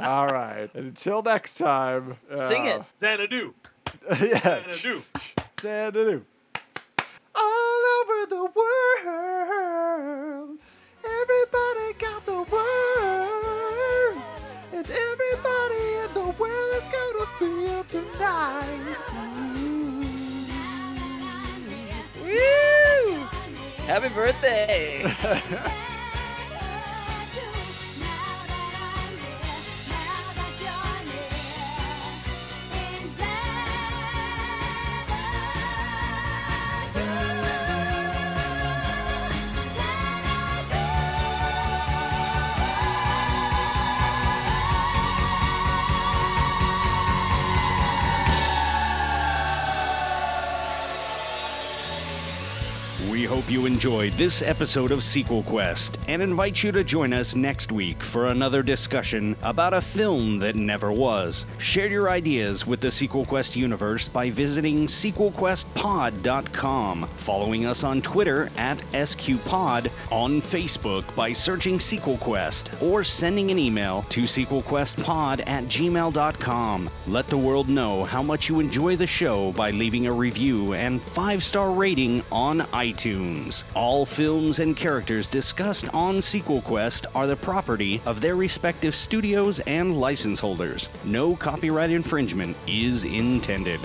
All right. And until next time. Sing it. uh, Xanadu. yeah. Xanadu. Xanadu. Happy birthday. hope you enjoyed this episode of Sequel Quest and invite you to join us next week for another discussion about a film that never was. Share your ideas with the Sequel Quest universe by visiting sequelquestpod.com, following us on Twitter at SQPod, on Facebook by searching Sequel Quest, or sending an email to sequelquestpod at gmail.com. Let the world know how much you enjoy the show by leaving a review and five star rating on iTunes. All films and characters discussed on Sequel Quest are the property of their respective studios and license holders. No copyright infringement is intended.